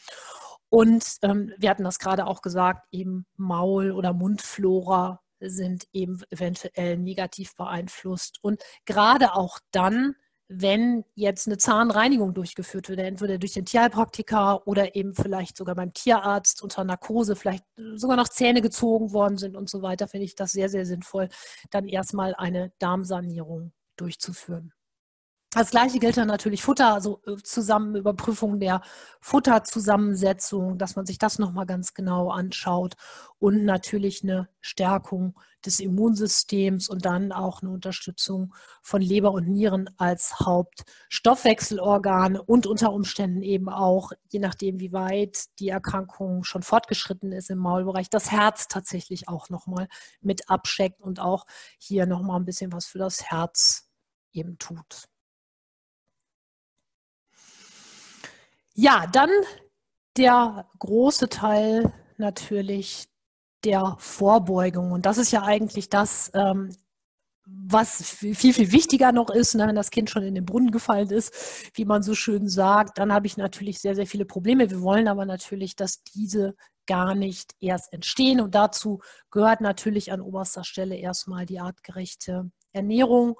Und ähm, wir hatten das gerade auch gesagt, eben Maul- oder Mundflora sind eben eventuell negativ beeinflusst. Und gerade auch dann, wenn jetzt eine Zahnreinigung durchgeführt wird, entweder durch den Tierheilpraktiker oder eben vielleicht sogar beim Tierarzt unter Narkose, vielleicht sogar noch Zähne gezogen worden sind und so weiter, finde ich das sehr, sehr sinnvoll, dann erstmal eine Darmsanierung durchzuführen. Das gleiche gilt dann natürlich Futter, also äh, zusammen Überprüfung der Futterzusammensetzung, dass man sich das nochmal ganz genau anschaut und natürlich eine Stärkung des Immunsystems und dann auch eine Unterstützung von Leber und Nieren als Hauptstoffwechselorgane und unter Umständen eben auch, je nachdem wie weit die Erkrankung schon fortgeschritten ist im Maulbereich, das Herz tatsächlich auch nochmal mit abscheckt und auch hier nochmal ein bisschen was für das Herz eben tut. Ja, dann der große Teil natürlich der Vorbeugung. Und das ist ja eigentlich das, ähm, was viel, viel wichtiger noch ist, ne, wenn das Kind schon in den Brunnen gefallen ist, wie man so schön sagt, dann habe ich natürlich sehr, sehr viele Probleme. Wir wollen aber natürlich, dass diese gar nicht erst entstehen. Und dazu gehört natürlich an oberster Stelle erstmal die artgerechte Ernährung.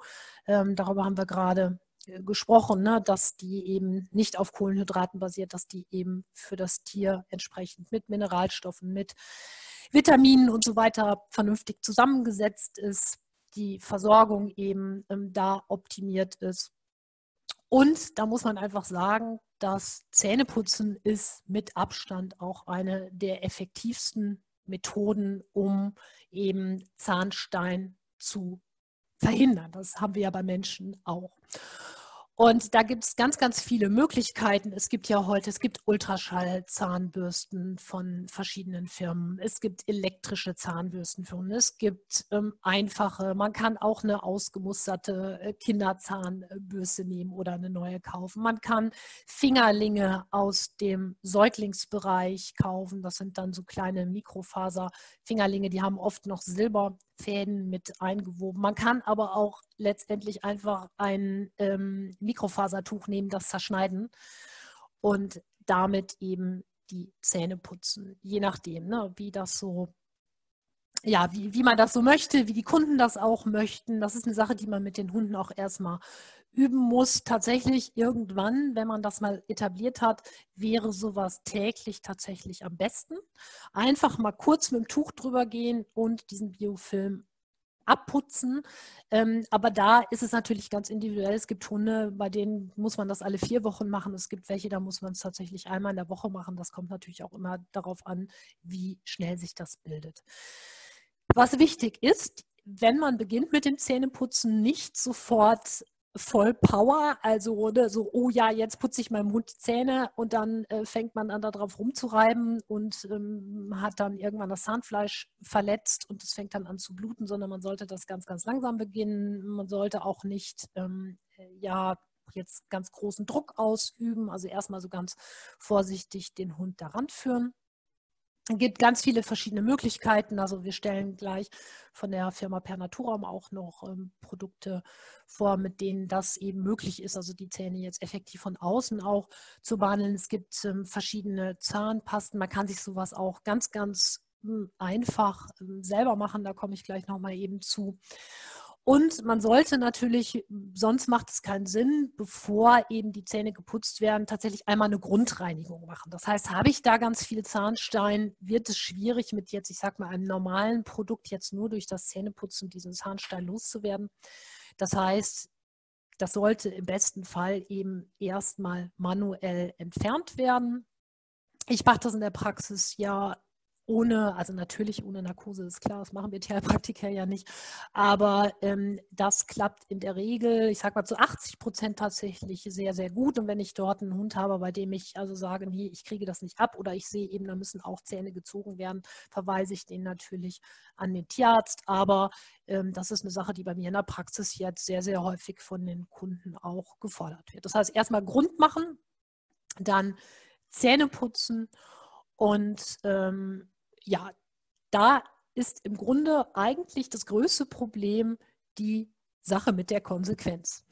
Ähm, darüber haben wir gerade gesprochen, ne, dass die eben nicht auf Kohlenhydraten basiert, dass die eben für das Tier entsprechend mit Mineralstoffen, mit Vitaminen und so weiter vernünftig zusammengesetzt ist, die Versorgung eben ähm, da optimiert ist. Und da muss man einfach sagen, dass Zähneputzen ist mit Abstand auch eine der effektivsten Methoden, um eben Zahnstein zu verhindern. Das haben wir ja bei Menschen auch. Und da gibt es ganz, ganz viele Möglichkeiten. Es gibt ja heute, es gibt Ultraschallzahnbürsten von verschiedenen Firmen. Es gibt elektrische Zahnbürstenfirmen. Es gibt ähm, einfache, man kann auch eine ausgemusterte äh, Kinderzahnbürste nehmen oder eine neue kaufen. Man kann Fingerlinge aus dem Säuglingsbereich kaufen. Das sind dann so kleine Mikrofaser-Fingerlinge, die haben oft noch Silber Fäden mit eingewoben. Man kann aber auch letztendlich einfach ein ähm, Mikrofasertuch nehmen, das zerschneiden und damit eben die Zähne putzen. Je nachdem, ne, wie das so, ja, wie, wie man das so möchte, wie die Kunden das auch möchten. Das ist eine Sache, die man mit den Hunden auch erstmal üben muss. Tatsächlich irgendwann, wenn man das mal etabliert hat, wäre sowas täglich tatsächlich am besten. Einfach mal kurz mit dem Tuch drüber gehen und diesen Biofilm abputzen. Ähm, aber da ist es natürlich ganz individuell. Es gibt Hunde, bei denen muss man das alle vier Wochen machen. Es gibt welche, da muss man es tatsächlich einmal in der Woche machen. Das kommt natürlich auch immer darauf an, wie schnell sich das bildet. Was wichtig ist, wenn man beginnt mit dem Zähneputzen, nicht sofort voll Power, also ne, so, oh ja, jetzt putze ich meinem Hund Zähne und dann äh, fängt man an, darauf rumzureiben und ähm, hat dann irgendwann das Zahnfleisch verletzt und es fängt dann an zu bluten, sondern man sollte das ganz, ganz langsam beginnen. Man sollte auch nicht, ähm, ja, jetzt ganz großen Druck ausüben, also erstmal so ganz vorsichtig den Hund daran führen. Gibt ganz viele verschiedene Möglichkeiten. Also wir stellen gleich von der Firma Pernaturam auch noch ähm, Produkte vor, mit denen das eben möglich ist, also die Zähne jetzt effektiv von außen auch zu behandeln. Es gibt ähm, verschiedene Zahnpasten. Man kann sich sowas auch ganz, ganz hm, einfach ähm, selber machen. Da komme ich gleich nochmal eben zu. Und man sollte natürlich, sonst macht es keinen Sinn, bevor eben die Zähne geputzt werden, tatsächlich einmal eine Grundreinigung machen. Das heißt, habe ich da ganz viel Zahnstein, wird es schwierig mit jetzt, ich sag mal, einem normalen Produkt jetzt nur durch das Zähneputzen diesen Zahnstein loszuwerden. Das heißt, das sollte im besten Fall eben erstmal manuell entfernt werden. Ich mache das in der Praxis ja ohne, also natürlich ohne Narkose ist klar, das machen wir Therapraktiker ja nicht, aber ähm, das klappt in der Regel, ich sage mal zu 80 Prozent tatsächlich sehr, sehr gut. Und wenn ich dort einen Hund habe, bei dem ich also sage, nee, ich kriege das nicht ab oder ich sehe eben, da müssen auch Zähne gezogen werden, verweise ich den natürlich an den Tierarzt. Aber ähm, das ist eine Sache, die bei mir in der Praxis jetzt sehr, sehr häufig von den Kunden auch gefordert wird. Das heißt, erstmal Grund machen, dann Zähne putzen und ähm, ja, da ist im Grunde eigentlich das größte Problem die Sache mit der Konsequenz.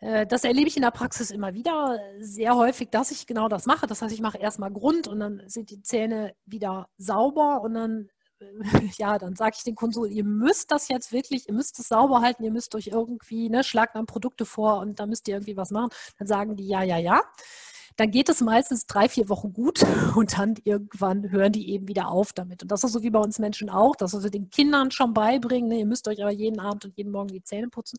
Äh, das erlebe ich in der Praxis immer wieder, sehr häufig, dass ich genau das mache. Das heißt, ich mache erstmal Grund und dann sind die Zähne wieder sauber und dann, ja, dann sage ich den Kunden ihr müsst das jetzt wirklich, ihr müsst es sauber halten, ihr müsst euch irgendwie, ne, schlagt dann Produkte vor und da müsst ihr irgendwie was machen. Dann sagen die ja, ja, ja dann geht es meistens drei, vier Wochen gut und dann irgendwann hören die eben wieder auf damit. Und das ist so wie bei uns Menschen auch, dass wir den Kindern schon beibringen, ne, ihr müsst euch aber jeden Abend und jeden Morgen die Zähne putzen.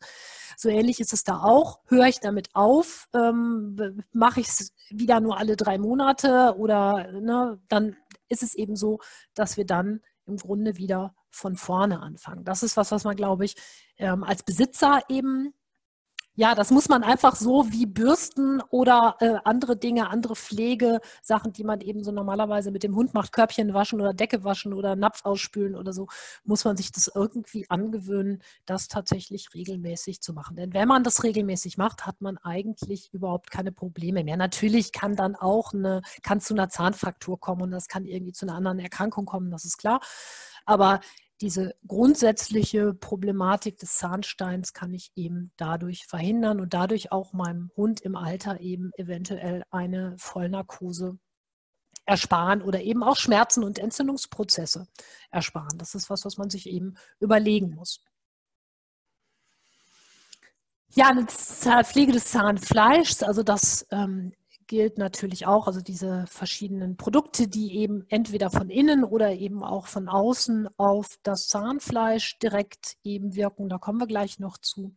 So ähnlich ist es da auch. Höre ich damit auf, ähm, mache ich es wieder nur alle drei Monate oder ne, dann ist es eben so, dass wir dann im Grunde wieder von vorne anfangen. Das ist was, was man, glaube ich, ähm, als Besitzer eben ja, das muss man einfach so wie Bürsten oder äh, andere Dinge, andere Pflegesachen, die man eben so normalerweise mit dem Hund macht, Körbchen waschen oder Decke waschen oder Napf ausspülen oder so, muss man sich das irgendwie angewöhnen, das tatsächlich regelmäßig zu machen. Denn wenn man das regelmäßig macht, hat man eigentlich überhaupt keine Probleme mehr. Natürlich kann dann auch eine, kann zu einer Zahnfraktur kommen und das kann irgendwie zu einer anderen Erkrankung kommen, das ist klar. Aber diese grundsätzliche Problematik des Zahnsteins kann ich eben dadurch verhindern und dadurch auch meinem Hund im Alter eben eventuell eine Vollnarkose ersparen oder eben auch Schmerzen und Entzündungsprozesse ersparen. Das ist was, was man sich eben überlegen muss. Ja, eine Pflege des Zahnfleischs, also das ähm, gilt natürlich auch, also diese verschiedenen Produkte, die eben entweder von innen oder eben auch von außen auf das Zahnfleisch direkt eben wirken. Da kommen wir gleich noch zu.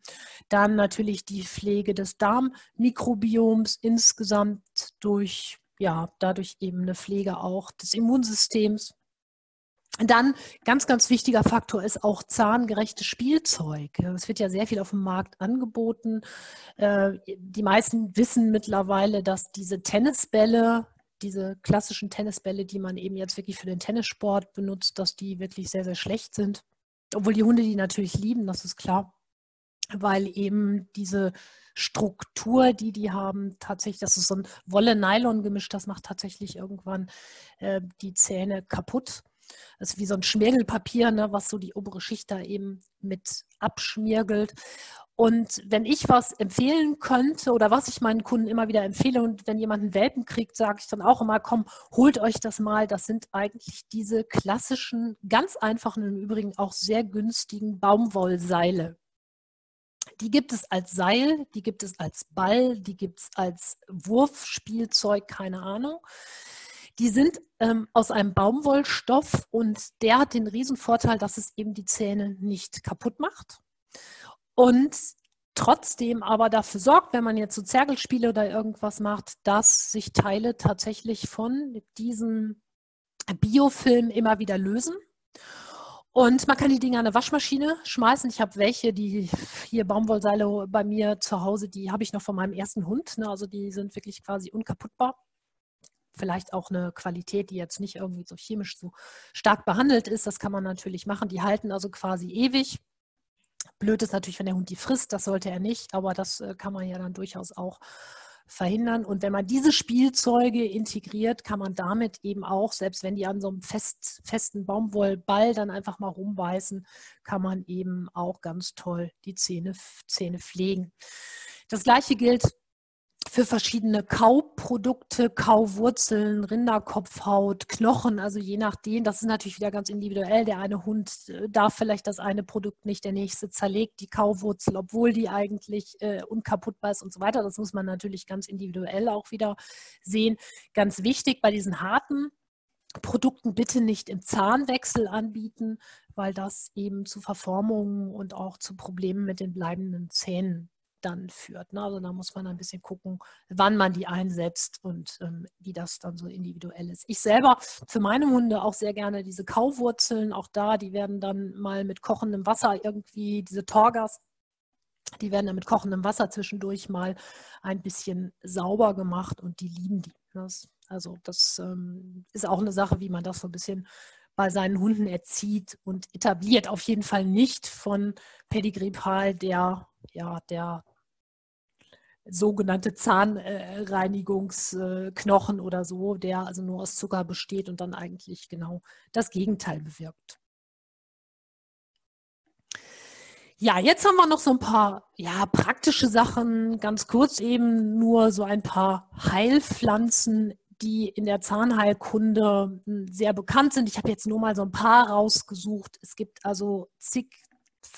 Dann natürlich die Pflege des Darmmikrobioms insgesamt durch, ja, dadurch eben eine Pflege auch des Immunsystems. Dann ganz, ganz wichtiger Faktor ist auch zahngerechtes Spielzeug. Es wird ja sehr viel auf dem Markt angeboten. Äh, die meisten wissen mittlerweile, dass diese Tennisbälle, diese klassischen Tennisbälle, die man eben jetzt wirklich für den Tennissport benutzt, dass die wirklich sehr, sehr schlecht sind. Obwohl die Hunde die natürlich lieben, das ist klar. Weil eben diese Struktur, die die haben, tatsächlich, das ist so ein Wolle-Nylon-Gemisch, das macht tatsächlich irgendwann äh, die Zähne kaputt. Das ist wie so ein Schmirgelpapier, ne, was so die obere Schicht da eben mit abschmirgelt. Und wenn ich was empfehlen könnte oder was ich meinen Kunden immer wieder empfehle und wenn jemand einen Welpen kriegt, sage ich dann auch immer, komm, holt euch das mal. Das sind eigentlich diese klassischen, ganz einfachen und im Übrigen auch sehr günstigen Baumwollseile. Die gibt es als Seil, die gibt es als Ball, die gibt es als Wurfspielzeug, keine Ahnung. Die sind ähm, aus einem Baumwollstoff und der hat den Riesenvorteil, dass es eben die Zähne nicht kaputt macht. Und trotzdem aber dafür sorgt, wenn man jetzt so Zergelspiele oder irgendwas macht, dass sich Teile tatsächlich von diesem Biofilm immer wieder lösen. Und man kann die Dinge an eine Waschmaschine schmeißen. Ich habe welche, die hier Baumwollseile bei mir zu Hause, die habe ich noch von meinem ersten Hund. Ne? Also die sind wirklich quasi unkaputtbar. Vielleicht auch eine Qualität, die jetzt nicht irgendwie so chemisch so stark behandelt ist. Das kann man natürlich machen. Die halten also quasi ewig. Blöd ist natürlich, wenn der Hund die frisst, das sollte er nicht, aber das äh, kann man ja dann durchaus auch verhindern. Und wenn man diese Spielzeuge integriert, kann man damit eben auch, selbst wenn die an so einem fest, festen Baumwollball dann einfach mal rumbeißen, kann man eben auch ganz toll die Zähne, Zähne pflegen. Das gleiche gilt für verschiedene Kauprodukte, Kauwurzeln, Rinderkopfhaut, Knochen, also je nachdem, das ist natürlich wieder ganz individuell. Der eine Hund äh, darf vielleicht das eine Produkt nicht, der nächste zerlegt die Kauwurzel, obwohl die eigentlich äh, unkaputtbar ist und so weiter. Das muss man natürlich ganz individuell auch wieder sehen. Ganz wichtig bei diesen harten Produkten bitte nicht im Zahnwechsel anbieten, weil das eben zu Verformungen und auch zu Problemen mit den bleibenden Zähnen dann führt. Ne? Also da muss man ein bisschen gucken, wann man die einsetzt und ähm, wie das dann so individuell ist. Ich selber für meine Hunde auch sehr gerne diese Kauwurzeln, auch da, die werden dann mal mit kochendem Wasser irgendwie, diese Torgas, die werden dann mit kochendem Wasser zwischendurch mal ein bisschen sauber gemacht und die lieben die. Das, also das ähm, ist auch eine Sache, wie man das so ein bisschen bei seinen Hunden erzieht und etabliert. Auf jeden Fall nicht von Pedigree Pal, der ja, der sogenannte Zahnreinigungsknochen oder so, der also nur aus Zucker besteht und dann eigentlich genau das Gegenteil bewirkt. Ja, jetzt haben wir noch so ein paar ja, praktische Sachen, ganz kurz eben nur so ein paar Heilpflanzen, die in der Zahnheilkunde hm, sehr bekannt sind. Ich habe jetzt nur mal so ein paar rausgesucht. Es gibt also zig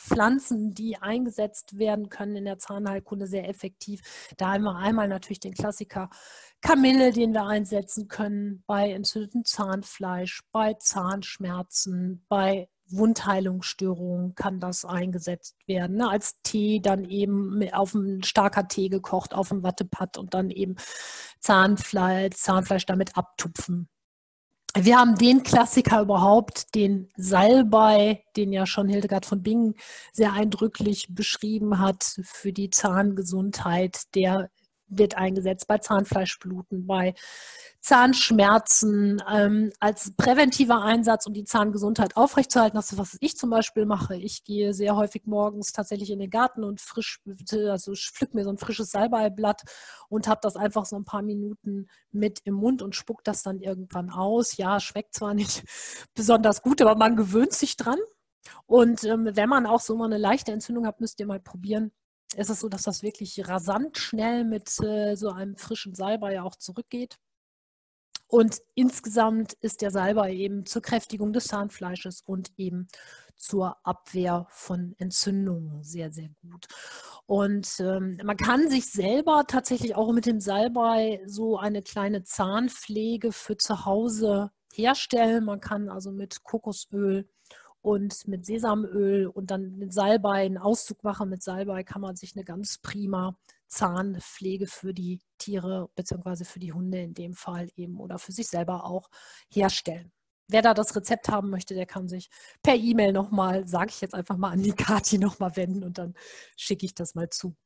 Pflanzen, die eingesetzt werden können in der Zahnheilkunde sehr effektiv. Da haben wir einmal natürlich den Klassiker Kamille, den wir einsetzen können bei entzündetem Zahnfleisch, bei Zahnschmerzen, bei Wundheilungsstörungen kann das eingesetzt werden. Ne? Als Tee dann eben auf einem starker Tee gekocht, auf dem Wattepad und dann eben Zahnfleisch, Zahnfleisch damit abtupfen wir haben den Klassiker überhaupt, den Salbei, den ja schon Hildegard von Bingen sehr eindrücklich beschrieben hat für die Zahngesundheit. Der wird eingesetzt bei Zahnfleischbluten, bei Zahnschmerzen ähm, als präventiver Einsatz, um die Zahngesundheit aufrechtzuerhalten. Das ist, was ich zum Beispiel mache. Ich gehe sehr häufig morgens tatsächlich in den Garten und frisch, also pflück mir so ein frisches Salbeiblatt und habe das einfach so ein paar Minuten mit im Mund und spuck das dann irgendwann aus. Ja, schmeckt zwar nicht besonders gut, aber man gewöhnt sich dran. Und ähm, wenn man auch so mal eine leichte Entzündung hat, müsst ihr mal probieren. Es ist so, dass das wirklich rasant schnell mit äh, so einem frischen Salbei auch zurückgeht. Und insgesamt ist der Salbei eben zur Kräftigung des Zahnfleisches und eben zur Abwehr von Entzündungen sehr, sehr gut. Und ähm, man kann sich selber tatsächlich auch mit dem Salbei so eine kleine Zahnpflege für zu Hause herstellen. Man kann also mit Kokosöl und mit Sesamöl und dann mit Salbei einen Auszug machen. Mit Salbei kann man sich eine ganz prima Zahnpflege für die Tiere bzw. für die Hunde in dem Fall eben oder für sich selber auch herstellen. Wer da das Rezept haben möchte, der kann sich per E-Mail nochmal, sage ich jetzt einfach mal an die Kati nochmal wenden und dann schicke ich das mal zu.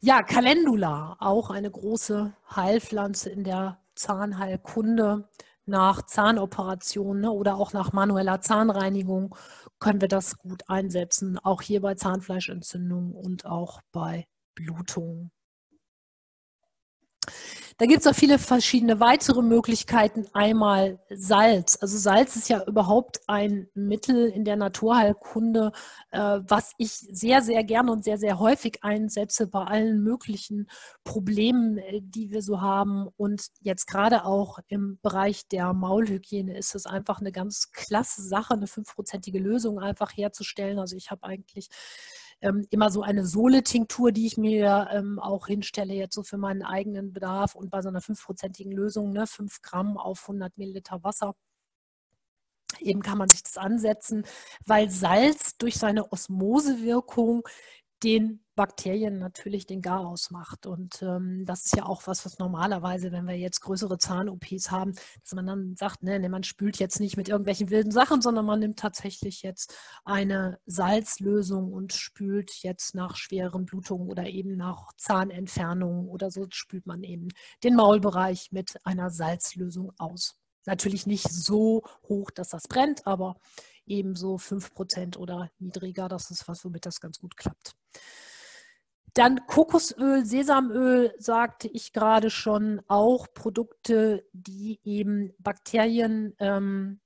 Ja, Calendula, auch eine große Heilpflanze in der Zahnheilkunde nach Zahnoperationen ne, oder auch nach manueller Zahnreinigung können wir das gut einsetzen, auch hier bei Zahnfleischentzündungen und auch bei Blutungen. Da gibt es auch viele verschiedene weitere Möglichkeiten. Einmal Salz. Also Salz ist ja überhaupt ein Mittel in der Naturheilkunde, äh, was ich sehr, sehr gerne und sehr, sehr häufig einsetze bei allen möglichen Problemen, äh, die wir so haben. Und jetzt gerade auch im Bereich der Maulhygiene ist es einfach eine ganz klasse Sache, eine fünfprozentige Lösung einfach herzustellen. Also ich habe eigentlich ähm, immer so eine Sohle-Tinktur, die ich mir ähm, auch hinstelle, jetzt so für meinen eigenen Bedarf und bei so einer fünfprozentigen Lösung, ne, 5 Gramm auf 100 Milliliter Wasser. Eben kann man sich das ansetzen, weil Salz durch seine Osmosewirkung den Bakterien natürlich den Garaus macht. Und ähm, das ist ja auch was, was normalerweise, wenn wir jetzt größere Zahn-OPs haben, dass man dann sagt, ne, ne, man spült jetzt nicht mit irgendwelchen wilden Sachen, sondern man nimmt tatsächlich jetzt eine Salzlösung und spült jetzt nach schweren Blutungen oder eben nach Zahnentfernungen oder so, spült man eben den Maulbereich mit einer Salzlösung aus. Natürlich nicht so hoch, dass das brennt, aber ebenso 5% oder niedriger. Das ist was, womit das ganz gut klappt. Dann Kokosöl, Sesamöl, sagte ich gerade schon, auch Produkte, die eben Bakterien ähm,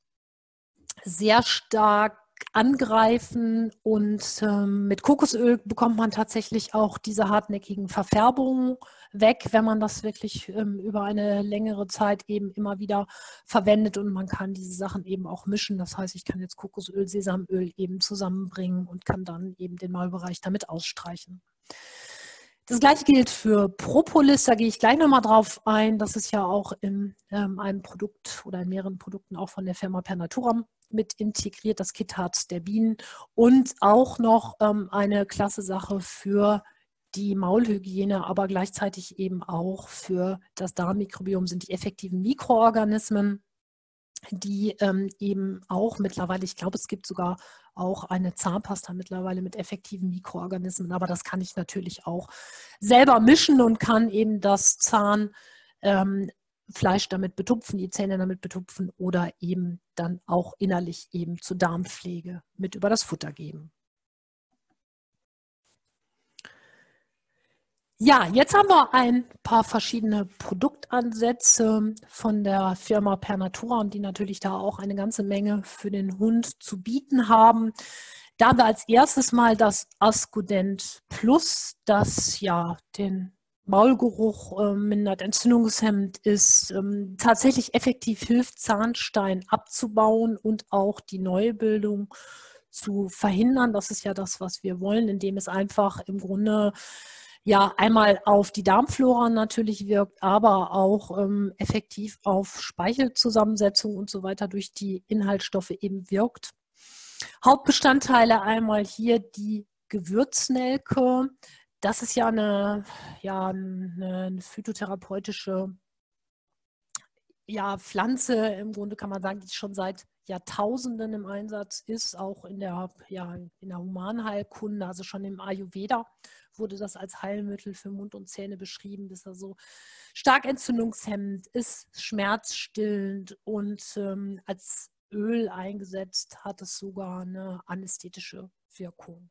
sehr stark angreifen und ähm, mit Kokosöl bekommt man tatsächlich auch diese hartnäckigen Verfärbungen weg, wenn man das wirklich ähm, über eine längere Zeit eben immer wieder verwendet und man kann diese Sachen eben auch mischen. Das heißt, ich kann jetzt Kokosöl, Sesamöl eben zusammenbringen und kann dann eben den Maulbereich damit ausstreichen. Das gleiche gilt für Propolis, da gehe ich gleich nochmal drauf ein. Das ist ja auch in ähm, einem Produkt oder in mehreren Produkten auch von der Firma Pernaturam mit integriert, das Kitharz der Bienen. Und auch noch ähm, eine klasse Sache für die Maulhygiene, aber gleichzeitig eben auch für das Darmmikrobiom sind die effektiven Mikroorganismen, die ähm, eben auch mittlerweile, ich glaube, es gibt sogar auch eine Zahnpasta mittlerweile mit effektiven Mikroorganismen, aber das kann ich natürlich auch selber mischen und kann eben das Zahn ähm, Fleisch damit betupfen, die Zähne damit betupfen oder eben dann auch innerlich eben zur Darmpflege mit über das Futter geben. Ja, jetzt haben wir ein paar verschiedene Produktansätze von der Firma Pernatura und die natürlich da auch eine ganze Menge für den Hund zu bieten haben. Da haben wir als erstes mal das Ascodent Plus, das ja den Maulgeruch äh, mindert, entzündungshemmend ist, ähm, tatsächlich effektiv hilft, Zahnstein abzubauen und auch die Neubildung zu verhindern. Das ist ja das, was wir wollen, indem es einfach im Grunde ja einmal auf die Darmflora natürlich wirkt, aber auch ähm, effektiv auf Speichelzusammensetzung und so weiter durch die Inhaltsstoffe eben wirkt. Hauptbestandteile einmal hier die Gewürznelke, das ist ja eine, ja, eine phytotherapeutische ja, Pflanze, im Grunde kann man sagen, die schon seit Jahrtausenden im Einsatz ist, auch in der, ja, in der Humanheilkunde, also schon im Ayurveda wurde das als Heilmittel für Mund und Zähne beschrieben, das ist also stark entzündungshemmend, ist schmerzstillend und ähm, als Öl eingesetzt hat es sogar eine anästhetische Wirkung.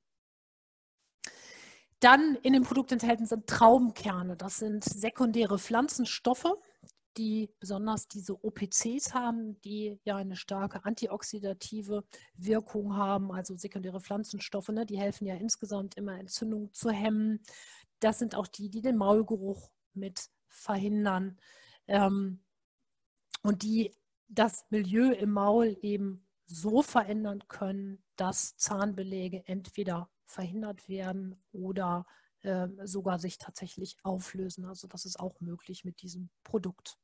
Dann in dem Produkt enthalten sind Traubenkerne. Das sind sekundäre Pflanzenstoffe, die besonders diese OPCs haben, die ja eine starke antioxidative Wirkung haben, also sekundäre Pflanzenstoffe, ne, die helfen ja insgesamt immer Entzündungen zu hemmen. Das sind auch die, die den Maulgeruch mit verhindern ähm, und die das Milieu im Maul eben so verändern können, dass Zahnbeläge entweder verhindert werden oder äh, sogar sich tatsächlich auflösen. Also das ist auch möglich mit diesem Produkt.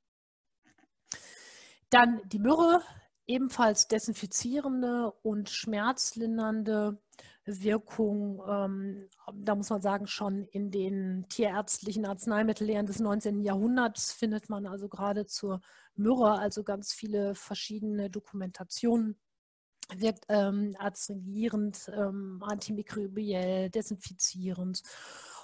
Dann die Myrrhe, ebenfalls desinfizierende und schmerzlindernde Wirkung. Ähm, da muss man sagen, schon in den tierärztlichen Arzneimittellehren des 19. Jahrhunderts findet man also gerade zur Myrrhe also ganz viele verschiedene Dokumentationen wirkt ähm, astringierend, ähm, antimikrobiell, desinfizierend.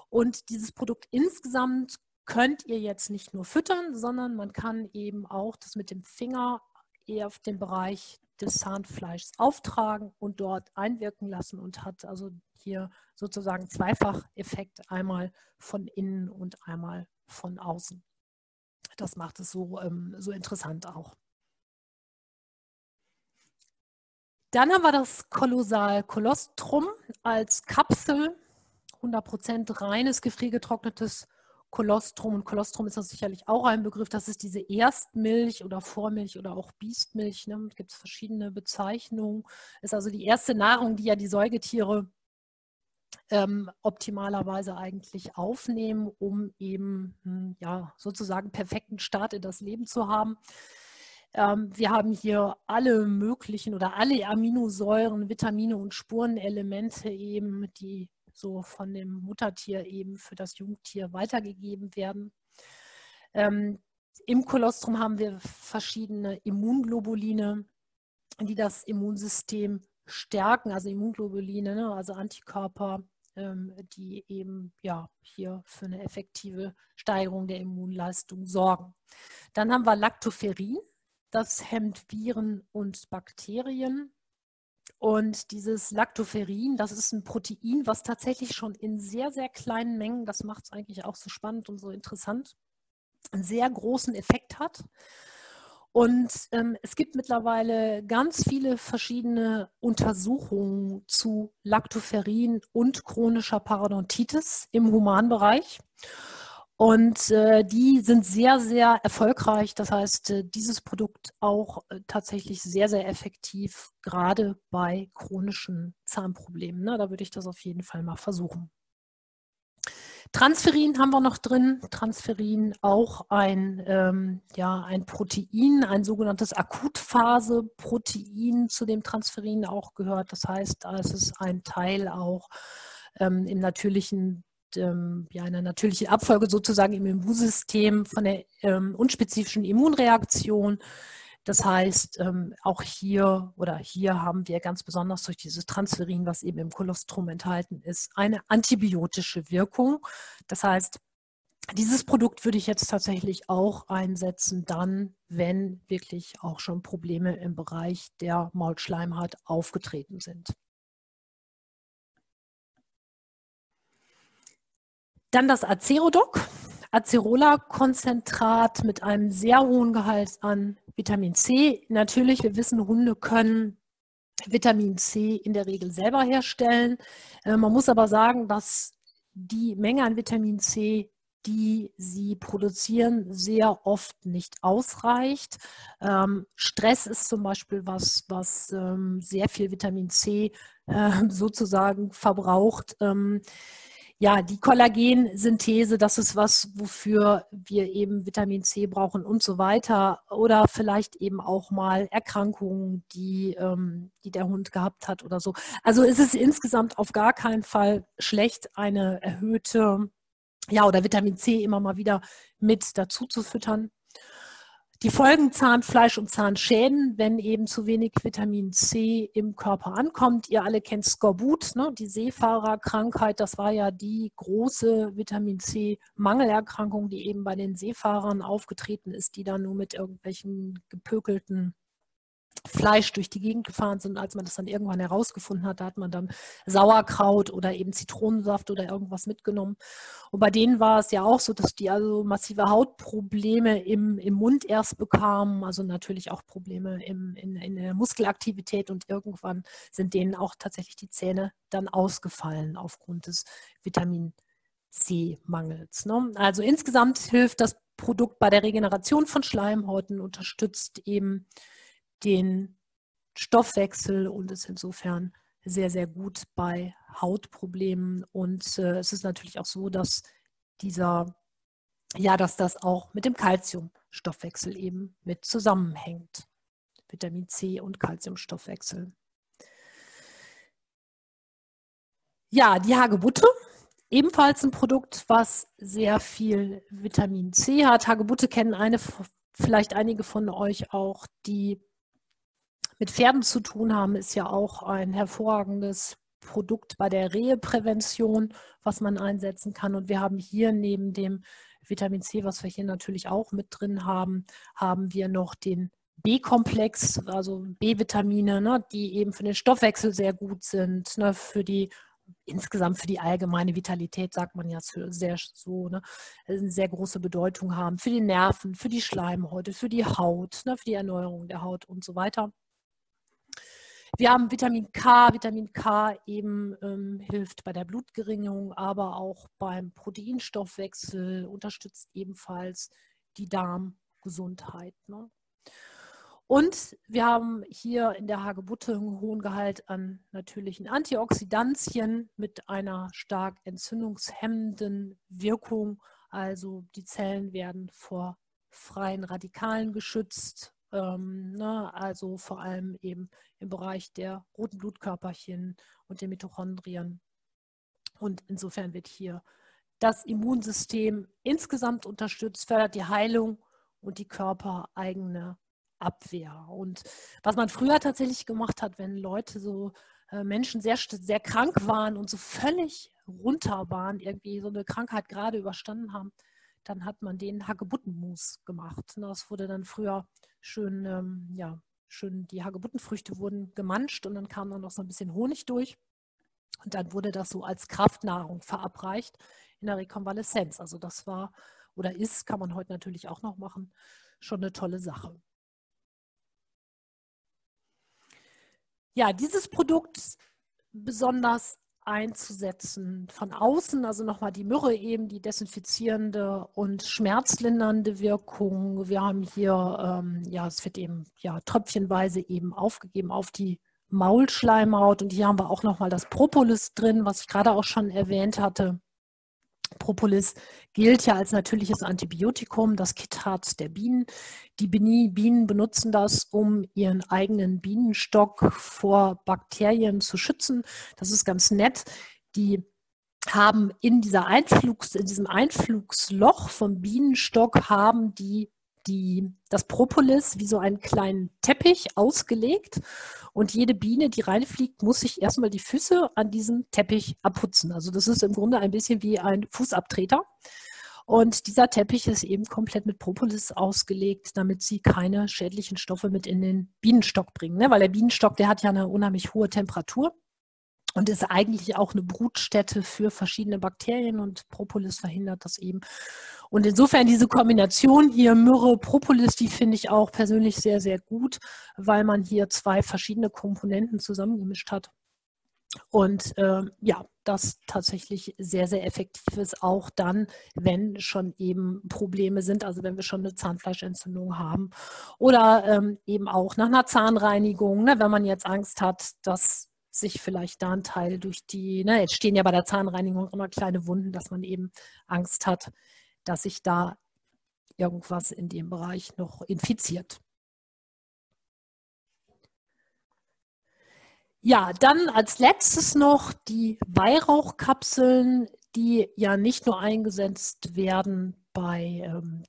Und dieses Produkt insgesamt könnt ihr jetzt nicht nur füttern, sondern man kann eben auch das mit dem Finger eher auf den Bereich des Zahnfleischs auftragen und dort einwirken lassen und hat also hier sozusagen Zweifach-Effekt, einmal von innen und einmal von außen. Das macht es so, ähm, so interessant auch. Dann haben wir das Kolossal Kolostrum als Kapsel, 100% reines, gefriergetrocknetes Kolostrum. Und Kolostrum ist das sicherlich auch ein Begriff. Das ist diese Erstmilch oder Vormilch oder auch Biestmilch. Ne? Gibt es verschiedene Bezeichnungen. Ist also die erste Nahrung, die ja die Säugetiere ähm, optimalerweise eigentlich aufnehmen, um eben hm, ja, sozusagen perfekten Start in das Leben zu haben. Ähm, wir haben hier alle möglichen oder alle Aminosäuren, Vitamine und Spurenelemente eben, die so von dem Muttertier eben für das Jungtier weitergegeben werden. Ähm, Im Kolostrum haben wir verschiedene Immunglobuline, die das Immunsystem stärken, also Immunglobuline, ne, also Antikörper, ähm, die eben ja hier für eine effektive Steigerung der Immunleistung sorgen. Dann haben wir Lactoferrin, das hemmt Viren und Bakterien. Und dieses Lactoferrin, das ist ein Protein, was tatsächlich schon in sehr, sehr kleinen Mengen, das macht es eigentlich auch so spannend und so interessant, einen sehr großen Effekt hat. Und ähm, es gibt mittlerweile ganz viele verschiedene Untersuchungen zu Lactoferrin und chronischer Parodontitis im Humanbereich. Und äh, die sind sehr, sehr erfolgreich. Das heißt, äh, dieses Produkt auch äh, tatsächlich sehr, sehr effektiv, gerade bei chronischen Zahnproblemen. Ne? Da würde ich das auf jeden Fall mal versuchen. Transferin haben wir noch drin. Transferin auch ein, ähm, ja, ein Protein, ein sogenanntes Akutphase-Protein, zu dem Transferin auch gehört. Das heißt, es ist ein Teil auch ähm, im natürlichen ähm, ja, einer natürlichen Abfolge sozusagen im Immunsystem von der ähm, unspezifischen Immunreaktion. Das heißt, ähm, auch hier oder hier haben wir ganz besonders durch dieses Transferin, was eben im Kolostrum enthalten ist, eine antibiotische Wirkung. Das heißt, dieses Produkt würde ich jetzt tatsächlich auch einsetzen, dann, wenn wirklich auch schon Probleme im Bereich der Maulschleimhaut aufgetreten sind. Dann das Acerodoc, Acerola-Konzentrat mit einem sehr hohen Gehalt an Vitamin C. Natürlich, wir wissen, Hunde können Vitamin C in der Regel selber herstellen. Äh, man muss aber sagen, dass die Menge an Vitamin C, die sie produzieren, sehr oft nicht ausreicht. Ähm, Stress ist zum Beispiel was, was ähm, sehr viel Vitamin C äh, sozusagen verbraucht. Ähm, ja, die Kollagensynthese, das ist was, wofür wir eben Vitamin C brauchen und so weiter. Oder vielleicht eben auch mal Erkrankungen, die, ähm, die der Hund gehabt hat oder so. Also ist es insgesamt auf gar keinen Fall schlecht, eine erhöhte, ja, oder Vitamin C immer mal wieder mit dazu zu füttern. Die Folgen Zahnfleisch und Zahnschäden, wenn eben zu wenig Vitamin C im Körper ankommt. Ihr alle kennt Skorbut, ne? die Seefahrerkrankheit. Das war ja die große Vitamin C-Mangelerkrankung, die eben bei den Seefahrern aufgetreten ist, die dann nur mit irgendwelchen gepökelten Fleisch durch die Gegend gefahren sind. Als man das dann irgendwann herausgefunden hat, da hat man dann Sauerkraut oder eben Zitronensaft oder irgendwas mitgenommen. Und bei denen war es ja auch so, dass die also massive Hautprobleme im, im Mund erst bekamen, also natürlich auch Probleme im, in, in der Muskelaktivität und irgendwann sind denen auch tatsächlich die Zähne dann ausgefallen aufgrund des Vitamin C-Mangels. Ne? Also insgesamt hilft das Produkt bei der Regeneration von Schleimhäuten, unterstützt eben den Stoffwechsel und ist insofern sehr, sehr gut bei Hautproblemen. Und äh, es ist natürlich auch so, dass dieser, ja, dass das auch mit dem Kalziumstoffwechsel eben mit zusammenhängt. Vitamin C und Kalziumstoffwechsel. Ja, die Hagebutte, ebenfalls ein Produkt, was sehr viel Vitamin C hat. Hagebutte kennen eine, vielleicht einige von euch auch, die mit Pferden zu tun haben, ist ja auch ein hervorragendes Produkt bei der Reheprävention, was man einsetzen kann. Und wir haben hier neben dem Vitamin C, was wir hier natürlich auch mit drin haben, haben wir noch den B-Komplex, also B-Vitamine, ne, die eben für den Stoffwechsel sehr gut sind, ne, für die insgesamt für die allgemeine Vitalität, sagt man ja sehr so, ne, eine sehr große Bedeutung haben, für die Nerven, für die Schleimhäute, für die Haut, ne, für die Erneuerung der Haut und so weiter. Wir haben Vitamin K. Vitamin K eben ähm, hilft bei der Blutgeringung, aber auch beim Proteinstoffwechsel, unterstützt ebenfalls die Darmgesundheit. Ne? Und wir haben hier in der Hagebutte einen hohen Gehalt an natürlichen Antioxidantien mit einer stark entzündungshemmenden Wirkung. Also die Zellen werden vor freien Radikalen geschützt. Ähm, ne, also vor allem eben im Bereich der roten Blutkörperchen und der Mitochondrien. Und insofern wird hier das Immunsystem insgesamt unterstützt, fördert die Heilung und die körpereigene Abwehr. Und was man früher tatsächlich gemacht hat, wenn Leute so äh, Menschen sehr, sehr krank waren und so völlig runter waren, irgendwie so eine Krankheit gerade überstanden haben, dann hat man den Hagebuttenmus gemacht. Das wurde dann früher schön, ähm, ja, schön, die Hagebuttenfrüchte wurden gemanscht und dann kam dann noch so ein bisschen Honig durch. Und dann wurde das so als Kraftnahrung verabreicht in der Rekonvaleszenz. Also das war oder ist, kann man heute natürlich auch noch machen, schon eine tolle Sache. Ja, dieses Produkt besonders einzusetzen von außen, also nochmal die Myrrhe eben, die desinfizierende und schmerzlindernde Wirkung. Wir haben hier, ähm, ja, es wird eben ja tröpfchenweise eben aufgegeben auf die Maulschleimhaut und hier haben wir auch nochmal das Propolis drin, was ich gerade auch schon erwähnt hatte. Propolis gilt ja als natürliches Antibiotikum, das Kitharz der Bienen. Die Bienen benutzen das, um ihren eigenen Bienenstock vor Bakterien zu schützen. Das ist ganz nett. Die haben in, dieser Einflugs, in diesem Einflugsloch vom Bienenstock haben die die, das Propolis wie so einen kleinen Teppich ausgelegt. Und jede Biene, die reinfliegt, muss sich erstmal die Füße an diesem Teppich abputzen. Also das ist im Grunde ein bisschen wie ein Fußabtreter. Und dieser Teppich ist eben komplett mit Propolis ausgelegt, damit sie keine schädlichen Stoffe mit in den Bienenstock bringen. Ne? Weil der Bienenstock, der hat ja eine unheimlich hohe Temperatur und ist eigentlich auch eine Brutstätte für verschiedene Bakterien und Propolis verhindert das eben. Und insofern diese Kombination hier Myrrhe, Propolis, die finde ich auch persönlich sehr, sehr gut, weil man hier zwei verschiedene Komponenten zusammengemischt hat. Und äh, ja, das tatsächlich sehr, sehr effektiv ist, auch dann, wenn schon eben Probleme sind, also wenn wir schon eine Zahnfleischentzündung haben oder ähm, eben auch nach einer Zahnreinigung, ne, wenn man jetzt Angst hat, dass sich vielleicht da ein Teil durch die, ne, jetzt stehen ja bei der Zahnreinigung immer kleine Wunden, dass man eben Angst hat, dass sich da irgendwas in dem Bereich noch infiziert. Ja, dann als letztes noch die Weihrauchkapseln, die ja nicht nur eingesetzt werden bei ähm,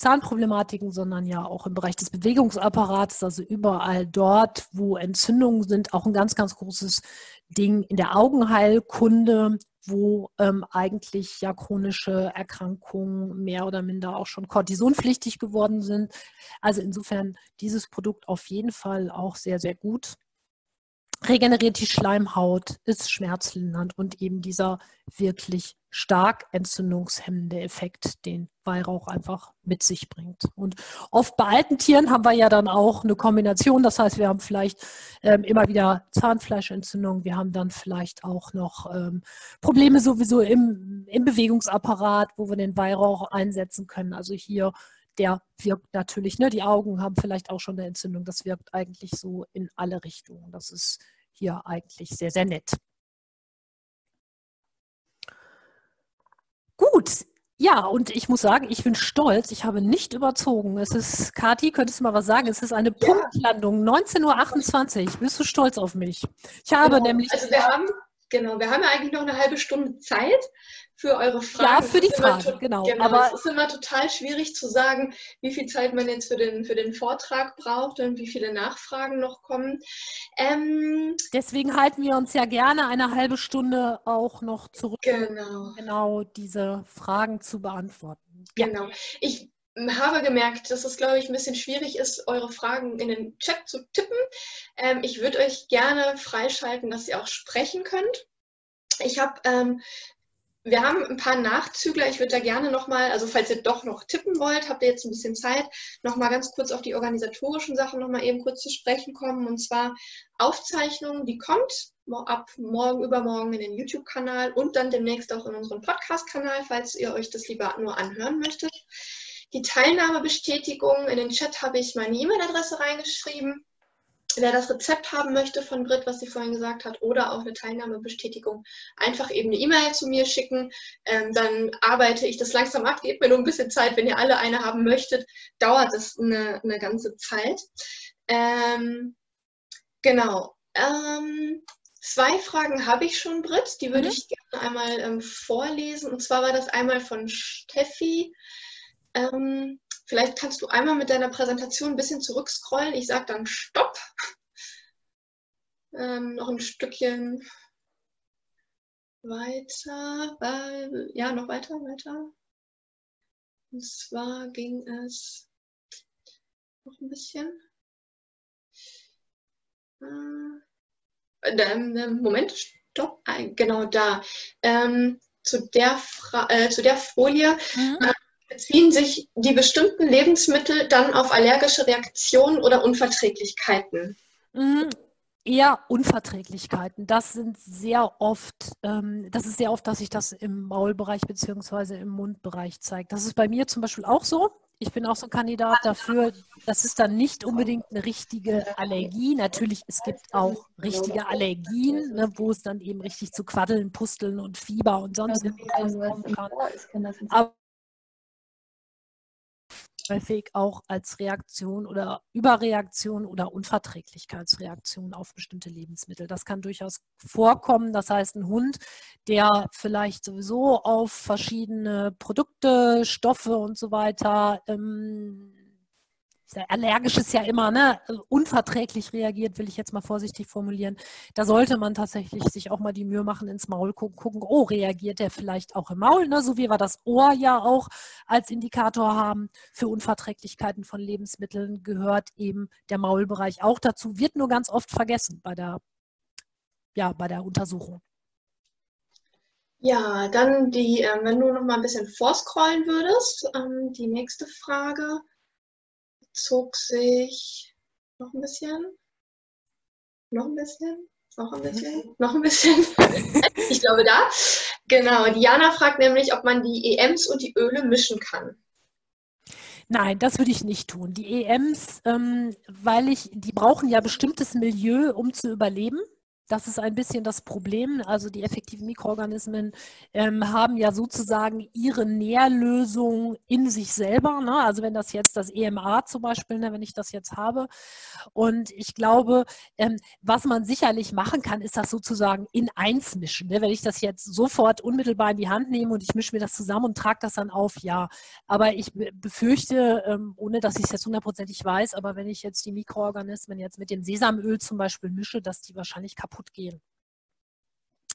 Zahnproblematiken, sondern ja auch im Bereich des Bewegungsapparats, also überall dort, wo Entzündungen sind, auch ein ganz, ganz großes Ding in der Augenheilkunde, wo ähm, eigentlich ja chronische Erkrankungen mehr oder minder auch schon kortisonpflichtig geworden sind. Also insofern dieses Produkt auf jeden Fall auch sehr, sehr gut regeneriert die Schleimhaut, ist schmerzlindernd und eben dieser wirklich stark entzündungshemmende Effekt, den Weihrauch einfach mit sich bringt. Und oft bei alten Tieren haben wir ja dann auch eine Kombination. Das heißt, wir haben vielleicht ähm, immer wieder Zahnfleischentzündung. Wir haben dann vielleicht auch noch ähm, Probleme sowieso im, im Bewegungsapparat, wo wir den Weihrauch einsetzen können. Also hier der wirkt natürlich, ne, die Augen haben vielleicht auch schon eine Entzündung. Das wirkt eigentlich so in alle Richtungen. Das ist hier eigentlich sehr, sehr nett. Gut, ja, und ich muss sagen, ich bin stolz. Ich habe nicht überzogen. Es ist, Kathi, könntest du mal was sagen? Es ist eine ja. Punktlandung, 19.28 Uhr. Bist du stolz auf mich? Ich habe genau. nämlich. Also, wir haben, genau, wir haben ja eigentlich noch eine halbe Stunde Zeit für eure Fragen. Ja, für die Fragen, genau. genau. Aber es ist immer total schwierig zu sagen, wie viel Zeit man jetzt für den, für den Vortrag braucht und wie viele Nachfragen noch kommen. Ähm, Deswegen halten wir uns ja gerne eine halbe Stunde auch noch zurück, genau. genau diese Fragen zu beantworten. Genau. Ich habe gemerkt, dass es, glaube ich, ein bisschen schwierig ist, eure Fragen in den Chat zu tippen. Ähm, ich würde euch gerne freischalten, dass ihr auch sprechen könnt. Ich habe ähm, wir haben ein paar Nachzügler. Ich würde da gerne nochmal, also falls ihr doch noch tippen wollt, habt ihr jetzt ein bisschen Zeit, nochmal ganz kurz auf die organisatorischen Sachen nochmal eben kurz zu sprechen kommen. Und zwar Aufzeichnung, die kommt ab morgen, übermorgen in den YouTube-Kanal und dann demnächst auch in unseren Podcast-Kanal, falls ihr euch das lieber nur anhören möchtet. die Teilnahmebestätigung. In den Chat habe ich meine E-Mail-Adresse reingeschrieben. Wer das Rezept haben möchte von Brit, was sie vorhin gesagt hat, oder auch eine Teilnahmebestätigung, einfach eben eine E-Mail zu mir schicken. Ähm, dann arbeite ich das langsam ab. Gebt mir nur ein bisschen Zeit. Wenn ihr alle eine haben möchtet, dauert es eine, eine ganze Zeit. Ähm, genau. Ähm, zwei Fragen habe ich schon, Brit. Die würde mhm. ich gerne einmal ähm, vorlesen. Und zwar war das einmal von Steffi. Ähm, vielleicht kannst du einmal mit deiner Präsentation ein bisschen zurückscrollen. Ich sage dann Stopp. Ähm, noch ein Stückchen weiter. Äh, ja, noch weiter, weiter. Und zwar ging es noch ein bisschen. Äh, Moment, stopp, genau da. Ähm, zu, der äh, zu der Folie mhm. Beziehen sich die bestimmten Lebensmittel dann auf allergische Reaktionen oder Unverträglichkeiten? Mhm. Eher Unverträglichkeiten. Das sind sehr oft, ähm, das ist sehr oft, dass sich das im Maulbereich bzw. im Mundbereich zeigt. Das ist bei mir zum Beispiel auch so ich bin auch so ein Kandidat dafür. Das ist dann nicht unbedingt eine richtige Allergie. Natürlich, es gibt auch richtige Allergien, ne, wo es dann eben richtig zu Quaddeln, Pusteln und Fieber und sonst irgendwas kommen kann. Aber häufig auch als Reaktion oder Überreaktion oder Unverträglichkeitsreaktion auf bestimmte Lebensmittel. Das kann durchaus vorkommen. Das heißt, ein Hund, der vielleicht sowieso auf verschiedene Produkte, Stoffe und so weiter ähm, allergisch ist ja immer ne, unverträglich reagiert, will ich jetzt mal vorsichtig formulieren. Da sollte man tatsächlich sich auch mal die Mühe machen, ins Maul gucken, gucken oh, reagiert der vielleicht auch im Maul, ne, so wie wir das Ohr ja auch als Indikator haben für Unverträglichkeiten von Lebensmitteln, gehört eben der Maulbereich auch dazu, wird nur ganz oft vergessen bei der, ja, bei der Untersuchung. Ja, dann die, äh, wenn du noch mal ein bisschen vorscrollen würdest, ähm, die nächste Frage zog sich noch ein bisschen, noch ein bisschen, noch ein bisschen, noch ein bisschen. ich glaube da. Genau. Diana fragt nämlich, ob man die EMs und die Öle mischen kann. Nein, das würde ich nicht tun. Die EMs, ähm, weil ich, die brauchen ja bestimmtes Milieu, um zu überleben. Das ist ein bisschen das Problem. Also die effektiven Mikroorganismen ähm, haben ja sozusagen ihre Nährlösung in sich selber. Ne? Also wenn das jetzt das EMA zum Beispiel, ne, wenn ich das jetzt habe. Und ich glaube, ähm, was man sicherlich machen kann, ist das sozusagen in eins mischen. Ne? Wenn ich das jetzt sofort unmittelbar in die Hand nehme und ich mische mir das zusammen und trage das dann auf, ja. Aber ich befürchte, ähm, ohne dass ich es jetzt hundertprozentig weiß, aber wenn ich jetzt die Mikroorganismen jetzt mit dem Sesamöl zum Beispiel mische, dass die wahrscheinlich kaputt kaputt gehen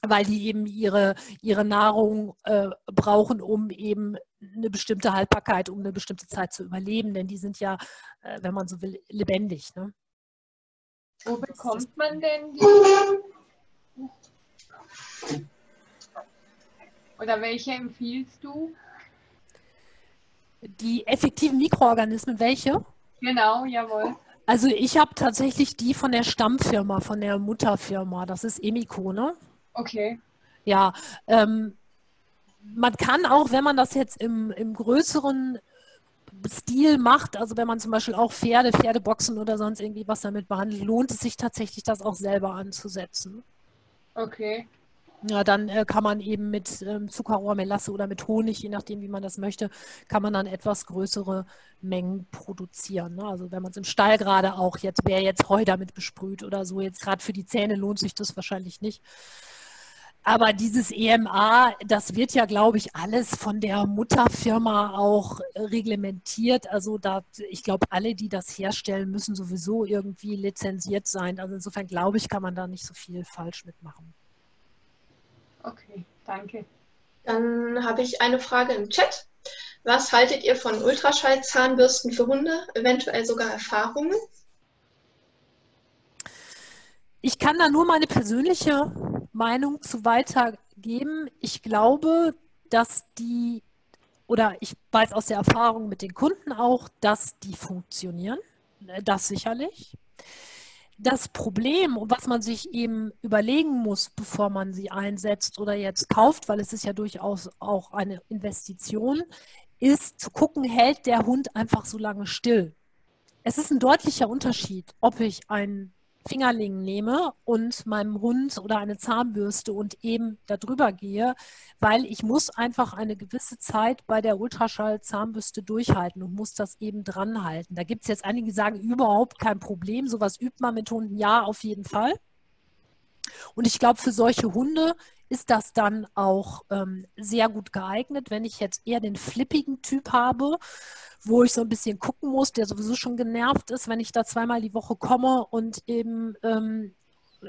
weil die eben ihre, ihre Nahrung äh, brauchen, um eben eine bestimmte Haltbarkeit, um eine bestimmte Zeit zu überleben. Denn die sind ja, äh, wenn man so will, lebendig. Ne? Wo bekommt man denn die? Oder welche empfiehlst du? Die effektiven Mikroorganismen, welche? Genau, jawohl. Also ich habe tatsächlich die von der Stammfirma, von der Mutterfirma. Das ist Emiko, ne? Okay. Ja, ähm, man kann auch, wenn man das jetzt im, im größeren Stil macht, also wenn man zum Beispiel auch Pferde, Pferdeboxen oder sonst irgendwie was damit behandelt, lohnt es sich tatsächlich, das auch selber anzusetzen. Okay. Ja, dann äh, kann man eben mit ähm, Zuckerrohr, Melasse oder mit Honig, je nachdem, wie man das möchte, kann man dann etwas größere Mengen produzieren. Ne? Also wenn man es im Stall gerade auch jetzt, wer jetzt Heu damit besprüht oder so, jetzt gerade für die Zähne lohnt sich das wahrscheinlich nicht. Aber dieses EMA, das wird ja, glaube ich, alles von der Mutterfirma auch reglementiert. Also da, ich glaube, alle, die das herstellen, müssen sowieso irgendwie lizenziert sein. Also insofern glaube ich, kann man da nicht so viel falsch mitmachen. Okay, danke. Dann habe ich eine Frage im Chat. Was haltet ihr von Ultraschallzahnbürsten für Hunde? Eventuell sogar Erfahrungen? Ich kann da nur meine persönliche Meinung zu weitergeben. Ich glaube, dass die, oder ich weiß aus der Erfahrung mit den Kunden auch, dass die funktionieren. Das sicherlich das Problem, was man sich eben überlegen muss, bevor man sie einsetzt oder jetzt kauft, weil es ist ja durchaus auch eine Investition, ist zu gucken, hält der Hund einfach so lange still. Es ist ein deutlicher Unterschied, ob ich einen Fingerling nehme und meinem Hund oder eine Zahnbürste und eben darüber gehe, weil ich muss einfach eine gewisse Zeit bei der Ultraschall-Zahnbürste durchhalten und muss das eben dran halten. Da gibt es jetzt einige, die sagen, überhaupt kein Problem. Sowas übt man mit Hunden, ja, auf jeden Fall. Und ich glaube, für solche Hunde ist das dann auch ähm, sehr gut geeignet. Wenn ich jetzt eher den flippigen Typ habe, wo ich so ein bisschen gucken muss, der sowieso schon genervt ist, wenn ich da zweimal die Woche komme und eben ähm,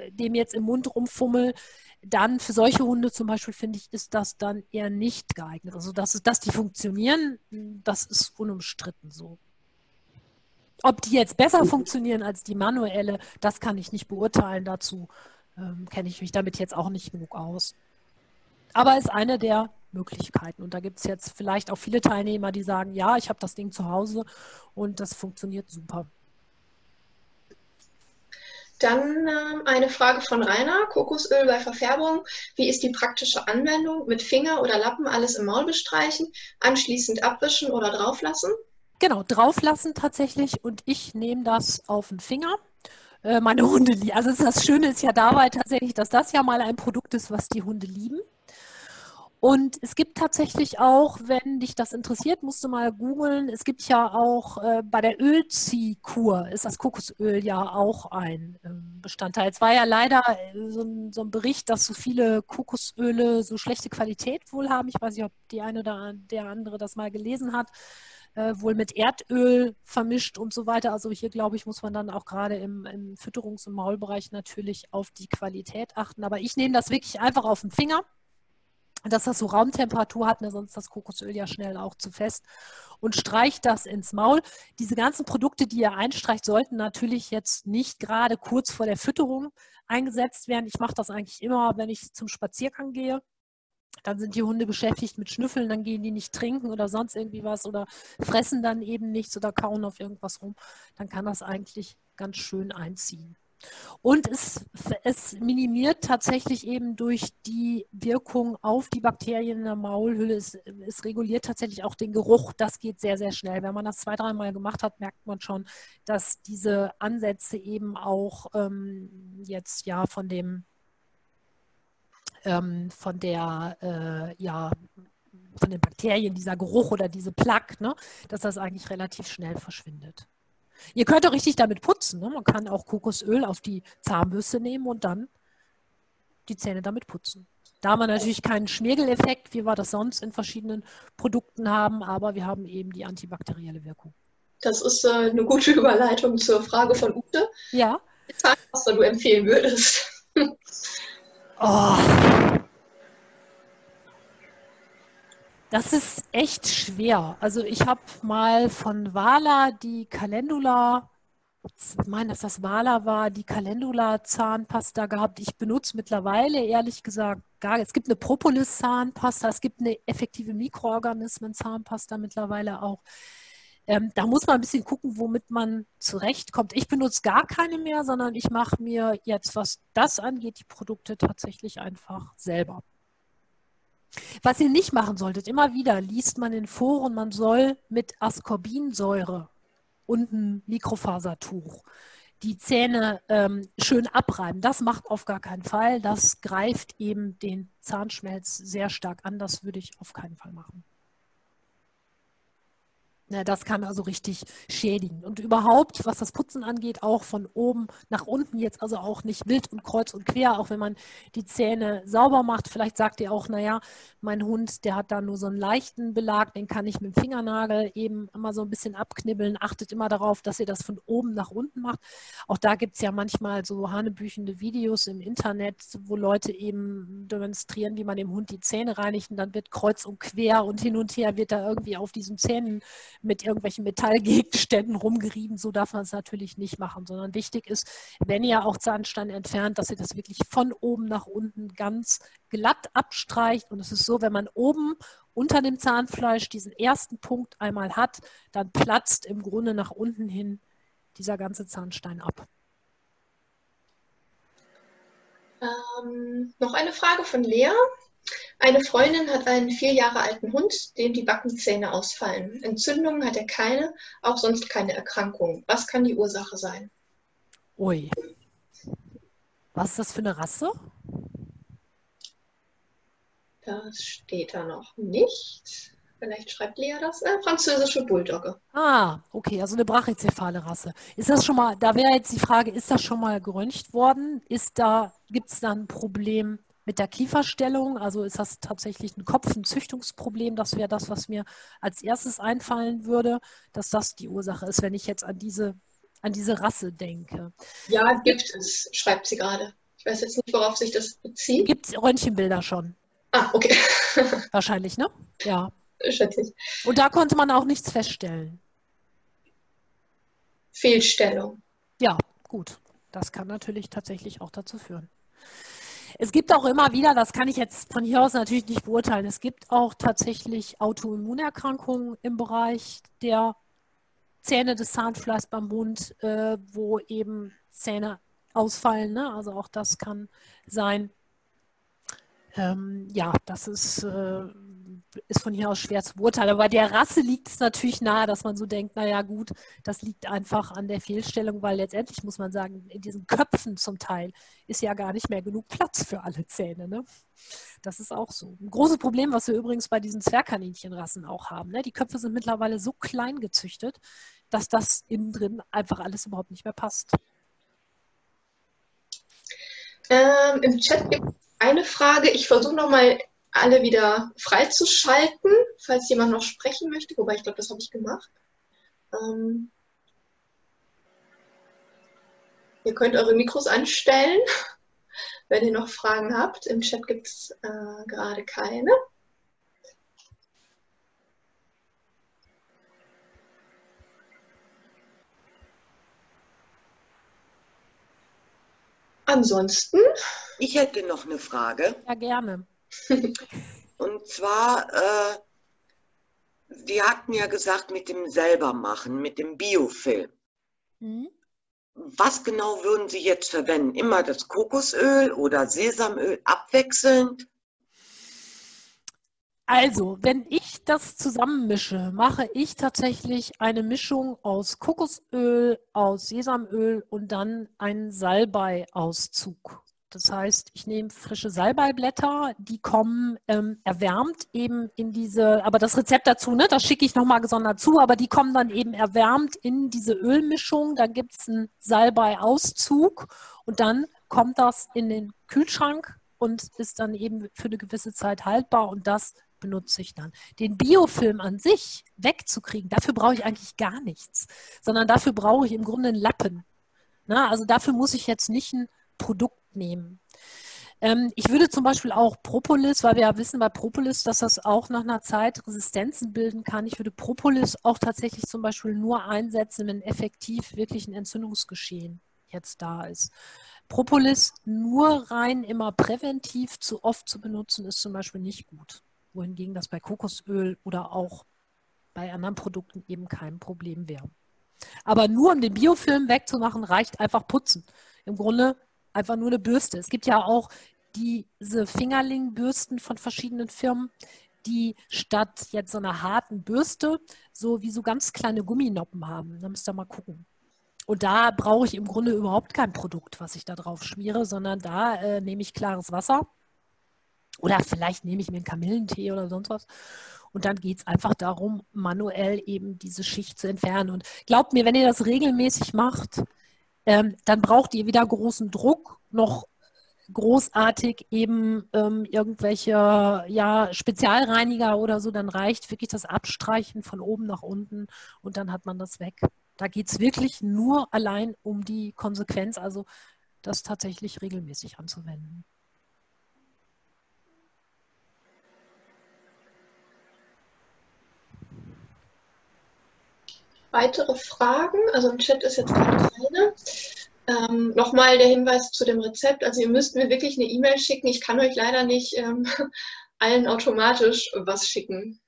dem jetzt im Mund rumfummel, dann für solche Hunde zum Beispiel finde ich, ist das dann eher nicht geeignet. Also dass, dass die funktionieren, das ist unumstritten so. Ob die jetzt besser funktionieren als die manuelle, das kann ich nicht beurteilen. Dazu ähm, kenne ich mich damit jetzt auch nicht genug aus. Aber ist eine der Möglichkeiten. Und da gibt es jetzt vielleicht auch viele Teilnehmer, die sagen, ja, ich habe das Ding zu Hause und das funktioniert super. Dann äh, eine Frage von Rainer. Kokosöl bei Verfärbung. Wie ist die praktische Anwendung? Mit Finger oder Lappen alles im Maul bestreichen, anschließend abwischen oder drauflassen? Genau, drauflassen tatsächlich. Und ich nehme das auf den Finger äh, meine Hunde lieben. Also das Schöne ist ja dabei tatsächlich, dass das ja mal ein Produkt ist, was die Hunde lieben. Und es gibt tatsächlich auch, wenn dich das interessiert, musst du mal googeln. Es gibt ja auch äh, bei der Ölziehkur ist das Kokosöl ja auch ein äh, Bestandteil. Es war ja leider äh, so ein, so, ein, Bericht, dass so viele Kokosöle so schlechte Qualität wohl haben. Ich weiß nicht, ob die eine oder der andere das mal gelesen hat äh, wohl mit Erdöl vermischt und so weiter. Also hier, glaube ich, muss man dann auch gerade im, im Fütterungs- und Maulbereich natürlich auf die Qualität achten. Aber ich nehme das wirklich einfach auf den Finger dass das so Raumtemperatur hat, ne, sonst das Kokosöl ja schnell auch zu fest und streicht das ins Maul. Diese ganzen Produkte, die ihr einstreicht, sollten natürlich jetzt nicht gerade kurz vor der Fütterung eingesetzt werden. Ich mache das eigentlich immer, wenn ich zum Spaziergang gehe dann sind die Hunde beschäftigt mit Schnüffeln, dann gehen die nicht trinken oder sonst irgendwie was oder fressen dann eben nichts oder kauen auf irgendwas rum, dann kann das eigentlich ganz schön einziehen. Und es, es minimiert tatsächlich eben durch die Wirkung auf die Bakterien in der Maulhülle, es, es reguliert tatsächlich auch den Geruch. Das geht sehr, sehr schnell. Wenn man das zwei, dreimal gemacht hat, merkt man schon, dass diese Ansätze eben auch ähm, jetzt ja von dem ähm, von der, äh, ja, von den Bakterien, dieser Geruch oder diese Plaque, ne, dass das eigentlich relativ schnell verschwindet. Ihr könnt auch richtig damit putzen. Ne? Man kann auch Kokosöl auf die Zahnbürste nehmen und dann die Zähne damit putzen. Da haben wir natürlich keinen Schmiergeleffekt, wie wir das sonst in verschiedenen Produkten haben, aber wir haben eben die antibakterielle Wirkung. Das ist äh, eine gute Überleitung zur Frage von Ute. Ja. Zahnpasta du empfehlen würdest. Oh. Das ist echt schwer. Also ich habe mal von Wala die Calendula, ich meine, dass das Wala war, die Calendula-Zahnpasta gehabt. Ich benutze mittlerweile, ehrlich gesagt, gar Es gibt eine Propolis-Zahnpasta, es gibt eine effektive Mikroorganismen-Zahnpasta mittlerweile auch. Ähm, da muss man ein bisschen gucken, womit man zurechtkommt. Ich benutze gar keine mehr, sondern ich mache mir jetzt, was das angeht, die Produkte tatsächlich einfach selber. Was ihr nicht machen solltet, immer wieder liest man in Foren, man soll mit Ascorbinsäure und einem Mikrofasertuch die Zähne ähm, schön abreiben. Das macht auf gar keinen Fall. Das greift eben den Zahnschmelz sehr stark an. Das würde ich auf keinen Fall machen. Ja, das kann also richtig schädigen. Und überhaupt, was das Putzen angeht, auch von oben nach unten jetzt also auch nicht wild und kreuz und quer, auch wenn man die Zähne sauber macht. Vielleicht sagt ihr auch, naja, mein Hund, der hat da nur so einen leichten Belag, den kann ich mit dem Fingernagel eben immer so ein bisschen abknibbeln. Achtet immer darauf, dass ihr das von oben nach unten macht. Auch da gibt es ja manchmal so hanebüchende Videos im Internet, wo Leute eben demonstrieren, wie man dem Hund die Zähne reinigt und dann wird kreuz und quer und hin und her wird da irgendwie auf diesen Zähnen mit irgendwelchen Metallgegenständen rumgerieben. So darf man es natürlich nicht machen, sondern wichtig ist, wenn ihr auch Zahnstein entfernt, dass ihr das wirklich von oben nach unten ganz glatt abstreicht. Und es ist so, wenn man oben unter dem Zahnfleisch diesen ersten Punkt einmal hat, dann platzt im Grunde nach unten hin dieser ganze Zahnstein ab. Ähm, noch eine Frage von Lea. Eine Freundin hat einen vier Jahre alten Hund, dem die Backenzähne ausfallen. Entzündungen hat er keine, auch sonst keine Erkrankungen. Was kann die Ursache sein? Ui. Was ist das für eine Rasse? Das steht da noch nicht. Vielleicht schreibt Lea das. Äh, französische Bulldogge. Ah, okay, also eine brachycephale Rasse. Ist das schon mal, da wäre jetzt die Frage, ist das schon mal geröntgt worden? Ist da, gibt es da ein Problem mit der Kieferstellung? Also ist das tatsächlich ein Kopf, ein Züchtungsproblem? Das wäre das, was mir als erstes einfallen würde, dass das die Ursache ist, wenn ich jetzt an diese, an diese Rasse denke. Ja, gibt es, schreibt sie gerade. Ich weiß jetzt nicht, worauf sich das bezieht. Gibt es Röntgenbilder schon? Ah, okay. Wahrscheinlich, ne? Ja. Schätze ich. Und da konnte man auch nichts feststellen. Fehlstellung. Ja, gut. Das kann natürlich tatsächlich auch dazu führen. Es gibt auch immer wieder, das kann ich jetzt von hier aus natürlich nicht beurteilen, es gibt auch tatsächlich Autoimmunerkrankungen im Bereich der Zähne des Zahnfleischs beim Mund, äh, wo eben Zähne ausfallen. Ne? Also auch das kann sein. Ähm, ja, das ist äh, ist von hier aus schwer zu beurteilen. Aber bei der Rasse liegt es natürlich nahe, dass man so denkt, naja gut, das liegt einfach an der Fehlstellung, weil letztendlich muss man sagen, in diesen Köpfen zum Teil ist ja gar nicht mehr genug Platz für alle Zähne. Ne? Das ist auch so. Ein großes Problem, was wir übrigens bei diesen Zwergkaninchenrassen auch haben. Ne? Die Köpfe sind mittlerweile so klein gezüchtet, dass das innen drin einfach alles überhaupt nicht mehr passt. Ähm, Im Chat gibt es eine Frage. Ich versuche nochmal alle wieder freizuschalten, falls jemand noch sprechen möchte. Wobei ich glaube, das habe ich gemacht. Ähm, ihr könnt eure Mikros anstellen, wenn ihr noch Fragen habt. Im Chat gibt es äh, gerade keine. Ansonsten. Ich hätte noch eine Frage. Ja, gerne. Und zwar, äh, Sie hatten ja gesagt, mit dem selbermachen, mit dem Biofilm. Mhm. Was genau würden Sie jetzt verwenden? Immer das Kokosöl oder Sesamöl abwechselnd? Also, wenn ich das zusammenmische, mache ich tatsächlich eine Mischung aus Kokosöl, aus Sesamöl und dann einen Salbei-Auszug. Das heißt, ich nehme frische Salbeiblätter, die kommen ähm, erwärmt eben in diese, aber das Rezept dazu, ne, das schicke ich nochmal gesondert zu, aber die kommen dann eben erwärmt in diese Ölmischung. Dann gibt es einen Salbei-Auszug und dann kommt das in den Kühlschrank und ist dann eben für eine gewisse Zeit haltbar und das benutze ich dann. Den Biofilm an sich wegzukriegen, dafür brauche ich eigentlich gar nichts, sondern dafür brauche ich im Grunde einen Lappen. Na, also dafür muss ich jetzt nicht ein Produkt nehmen. Ähm, ich würde zum Beispiel auch Propolis, weil wir ja wissen bei Propolis, dass das auch nach einer Zeit Resistenzen bilden kann. Ich würde Propolis auch tatsächlich zum Beispiel nur einsetzen, wenn effektiv wirklich ein Entzündungsgeschehen jetzt da ist. Propolis nur rein immer präventiv zu oft zu benutzen, ist zum Beispiel nicht gut. Wohingegen das bei Kokosöl oder auch bei anderen Produkten eben kein Problem wäre. Aber nur um den Biofilm wegzumachen, reicht einfach putzen. Im Grunde einfach nur eine Bürste. Es gibt ja auch diese Fingerling-Bürsten von verschiedenen Firmen, die statt jetzt so einer harten Bürste so wie so ganz kleine Gumminoppen haben. Da müsst ihr mal gucken. Und da brauche ich im Grunde überhaupt kein Produkt, was ich da drauf schmiere, sondern da äh, nehme ich klares Wasser oder vielleicht nehme ich mir einen Kamillentee oder sonst was. Und dann geht es einfach darum, manuell eben diese Schicht zu entfernen. Und glaubt mir, wenn ihr das regelmäßig macht, ähm, dann braucht ihr wieder großen Druck, noch großartig eben ähm, irgendwelche ja, Spezialreiniger oder so, dann reicht wirklich das Abstreichen von oben nach unten und dann hat man das weg. Da geht es wirklich nur allein um die Konsequenz, also das tatsächlich regelmäßig anzuwenden. Weitere Fragen? Also im Chat ist jetzt keine. Ähm, Nochmal der Hinweis zu dem Rezept. Also ihr müsst mir wirklich eine E-Mail schicken. Ich kann euch leider nicht ähm, allen automatisch was schicken.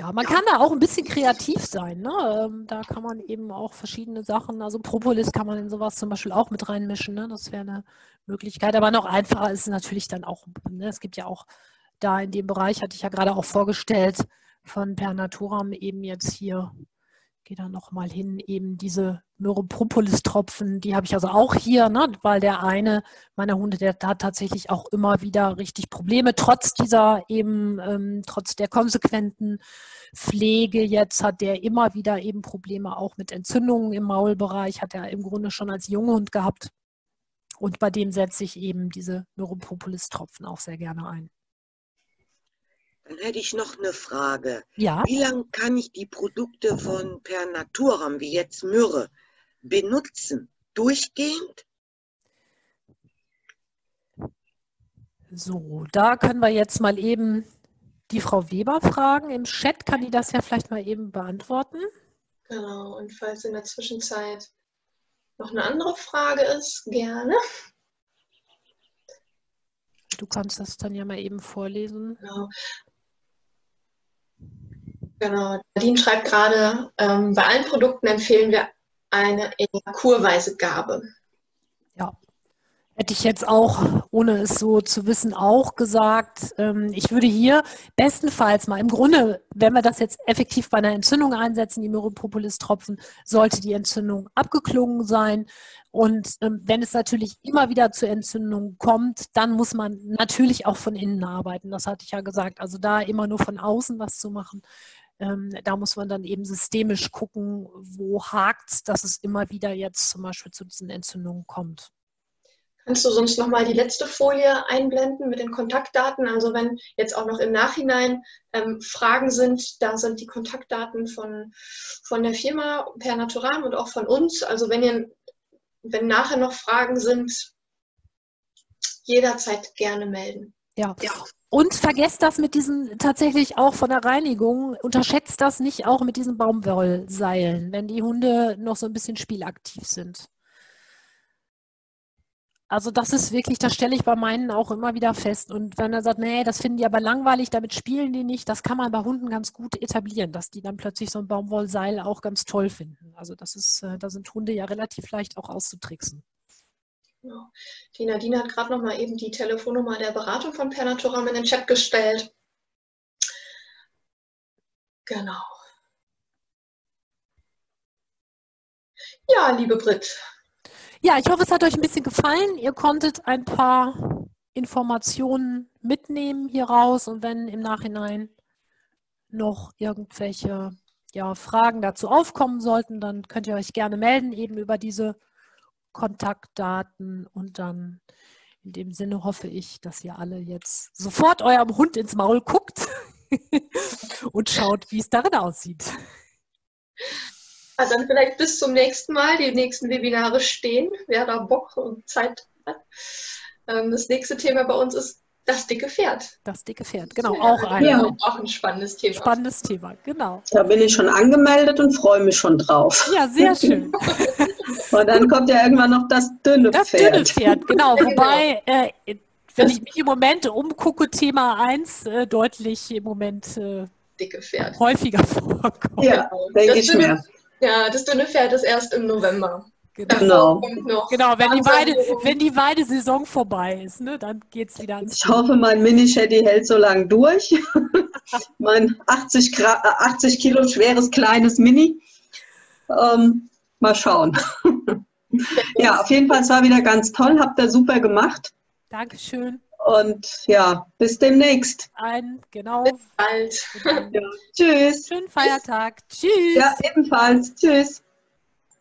Ja, man kann da auch ein bisschen kreativ sein. Ne? Ähm, Da kann man eben auch verschiedene Sachen, also Propolis kann man in sowas zum Beispiel auch mit reinmischen. Ne? Das wäre eine Möglichkeit. Aber noch einfacher ist es natürlich dann auch, ne? es gibt ja auch da in dem Bereich, hatte ich ja gerade auch vorgestellt, von Per Naturam eben jetzt hier, gehe da nochmal hin, eben diese Myropropolis-Tropfen, die habe ich also auch hier, ne? weil der eine meiner Hunde, der hat tatsächlich auch immer wieder richtig Probleme, trotz dieser eben, ähm, trotz der konsequenten Pflege jetzt hat der immer wieder eben Probleme auch mit Entzündungen im Maulbereich, hat er im Grunde schon als Junghund gehabt. Und bei dem setze ich eben diese Myropropolis-Tropfen auch sehr gerne ein. Dann hätte ich noch eine Frage. Ja, Wie lange kann ich die Produkte von Per Naturam, wie jetzt Myrrhe, benutzen? Durchgehend? so, da können wir jetzt mal eben die Frau Weber fragen. Im Chat kann die das ja vielleicht mal eben beantworten. Genau, und falls in der Zwischenzeit noch eine andere Frage ist, gerne. Du kannst das dann ja mal eben vorlesen. Genau. Genau. Nadine schreibt gerade, ähm, bei allen Produkten empfehlen wir eine eher kurweise Gabe. Ja, hätte ich jetzt auch, ohne es so zu wissen, auch gesagt. Ähm, ich würde hier bestenfalls mal, im Grunde, wenn wir das jetzt effektiv bei einer Entzündung einsetzen, die Myropropolis-Tropfen, sollte die Entzündung abgeklungen sein. Und ähm, wenn es natürlich immer wieder zur Entzündung kommt, dann muss man natürlich auch von innen arbeiten. Das hatte ich ja gesagt. Also da immer nur von außen was zu machen, ähm, da muss man dann eben systemisch gucken, wo hakt dass es immer wieder jetzt zum Beispiel zu diesen Entzündungen kommt. Kannst du sonst nochmal die letzte Folie einblenden mit den Kontaktdaten? Also wenn jetzt auch noch im Nachhinein ähm, Fragen sind, da sind die Kontaktdaten von, von der Firma per Naturam und auch von uns. Also wenn ihr, wenn nachher noch Fragen sind, jederzeit gerne melden. Ja. Und vergesst das mit diesen tatsächlich auch von der Reinigung, unterschätzt das nicht auch mit diesen Baumwollseilen, wenn die Hunde noch so ein bisschen spielaktiv sind. Also das ist wirklich, das stelle ich bei meinen auch immer wieder fest. Und wenn er sagt, nee, das finden die aber langweilig, damit spielen die nicht, das kann man bei Hunden ganz gut etablieren, dass die dann plötzlich so ein Baumwollseil auch ganz toll finden. Also das ist, äh, da sind Hunde ja relativ leicht auch auszutricksen. Genau. Die Nadine hat gerade noch mal eben die Telefonnummer der Beratung von Pernaturam in den Chat gestellt. Genau. Ja, liebe Brit, Ja, ich hoffe, es hat euch ein bisschen gefallen. Ihr konntet ein paar Informationen mitnehmen hier raus und wenn im Nachhinein noch irgendwelche ja, Fragen dazu aufkommen sollten, dann könnt ihr euch gerne melden, eben über diese Kontaktdaten und dann in dem Sinne hoffe ich, dass ihr alle jetzt sofort eurem Hund ins Maul guckt und schaut, wie es darin aussieht. also dann vielleicht bis zum nächsten Mal. Die nächsten Webinare stehen, wer da Bock und Zeit hat. Ähm, Das nächste Thema bei uns ist das dicke Pferd. Das dicke Pferd, genau, Ja, auch ein Ja. Auch ein spannendes Thema. spannendes Thema, genau. Da bin ich schon angemeldet und freue mich schon drauf. Ja, sehr schön. Und dann kommt ja irgendwann noch das dünne Das Pferd. dünne Pferd, genau. Ja, genau. Wobei, äh, wenn ich mich im Moment umgucke, Thema 1 äh, deutlich im Moment äh, Dicke Pferd. häufiger vorkommt. Ja, denke Das ich dünne- mir. Ja, das dünne Pferd ist erst im November. Genau. Genau. Genau, wenn die. Weide, wenn die Weidesaison vorbei ist, ne, dann geht es wieder ans Ich hoffe, mein Mini-Shetty hält so lange durch. mein 80, Gra äh, 80 Kilo schweres kleines Mini. Ähm, mal schauen. ja, auf jeden Fall, es war wieder ganz toll. Habt ihr super gemacht. Dankeschön. Und ja, bis demnächst. Ein, genau. Bald. Ja, tschüss. Schönen Feiertag. Tschüss. Ja, ebenfalls. Tschüss.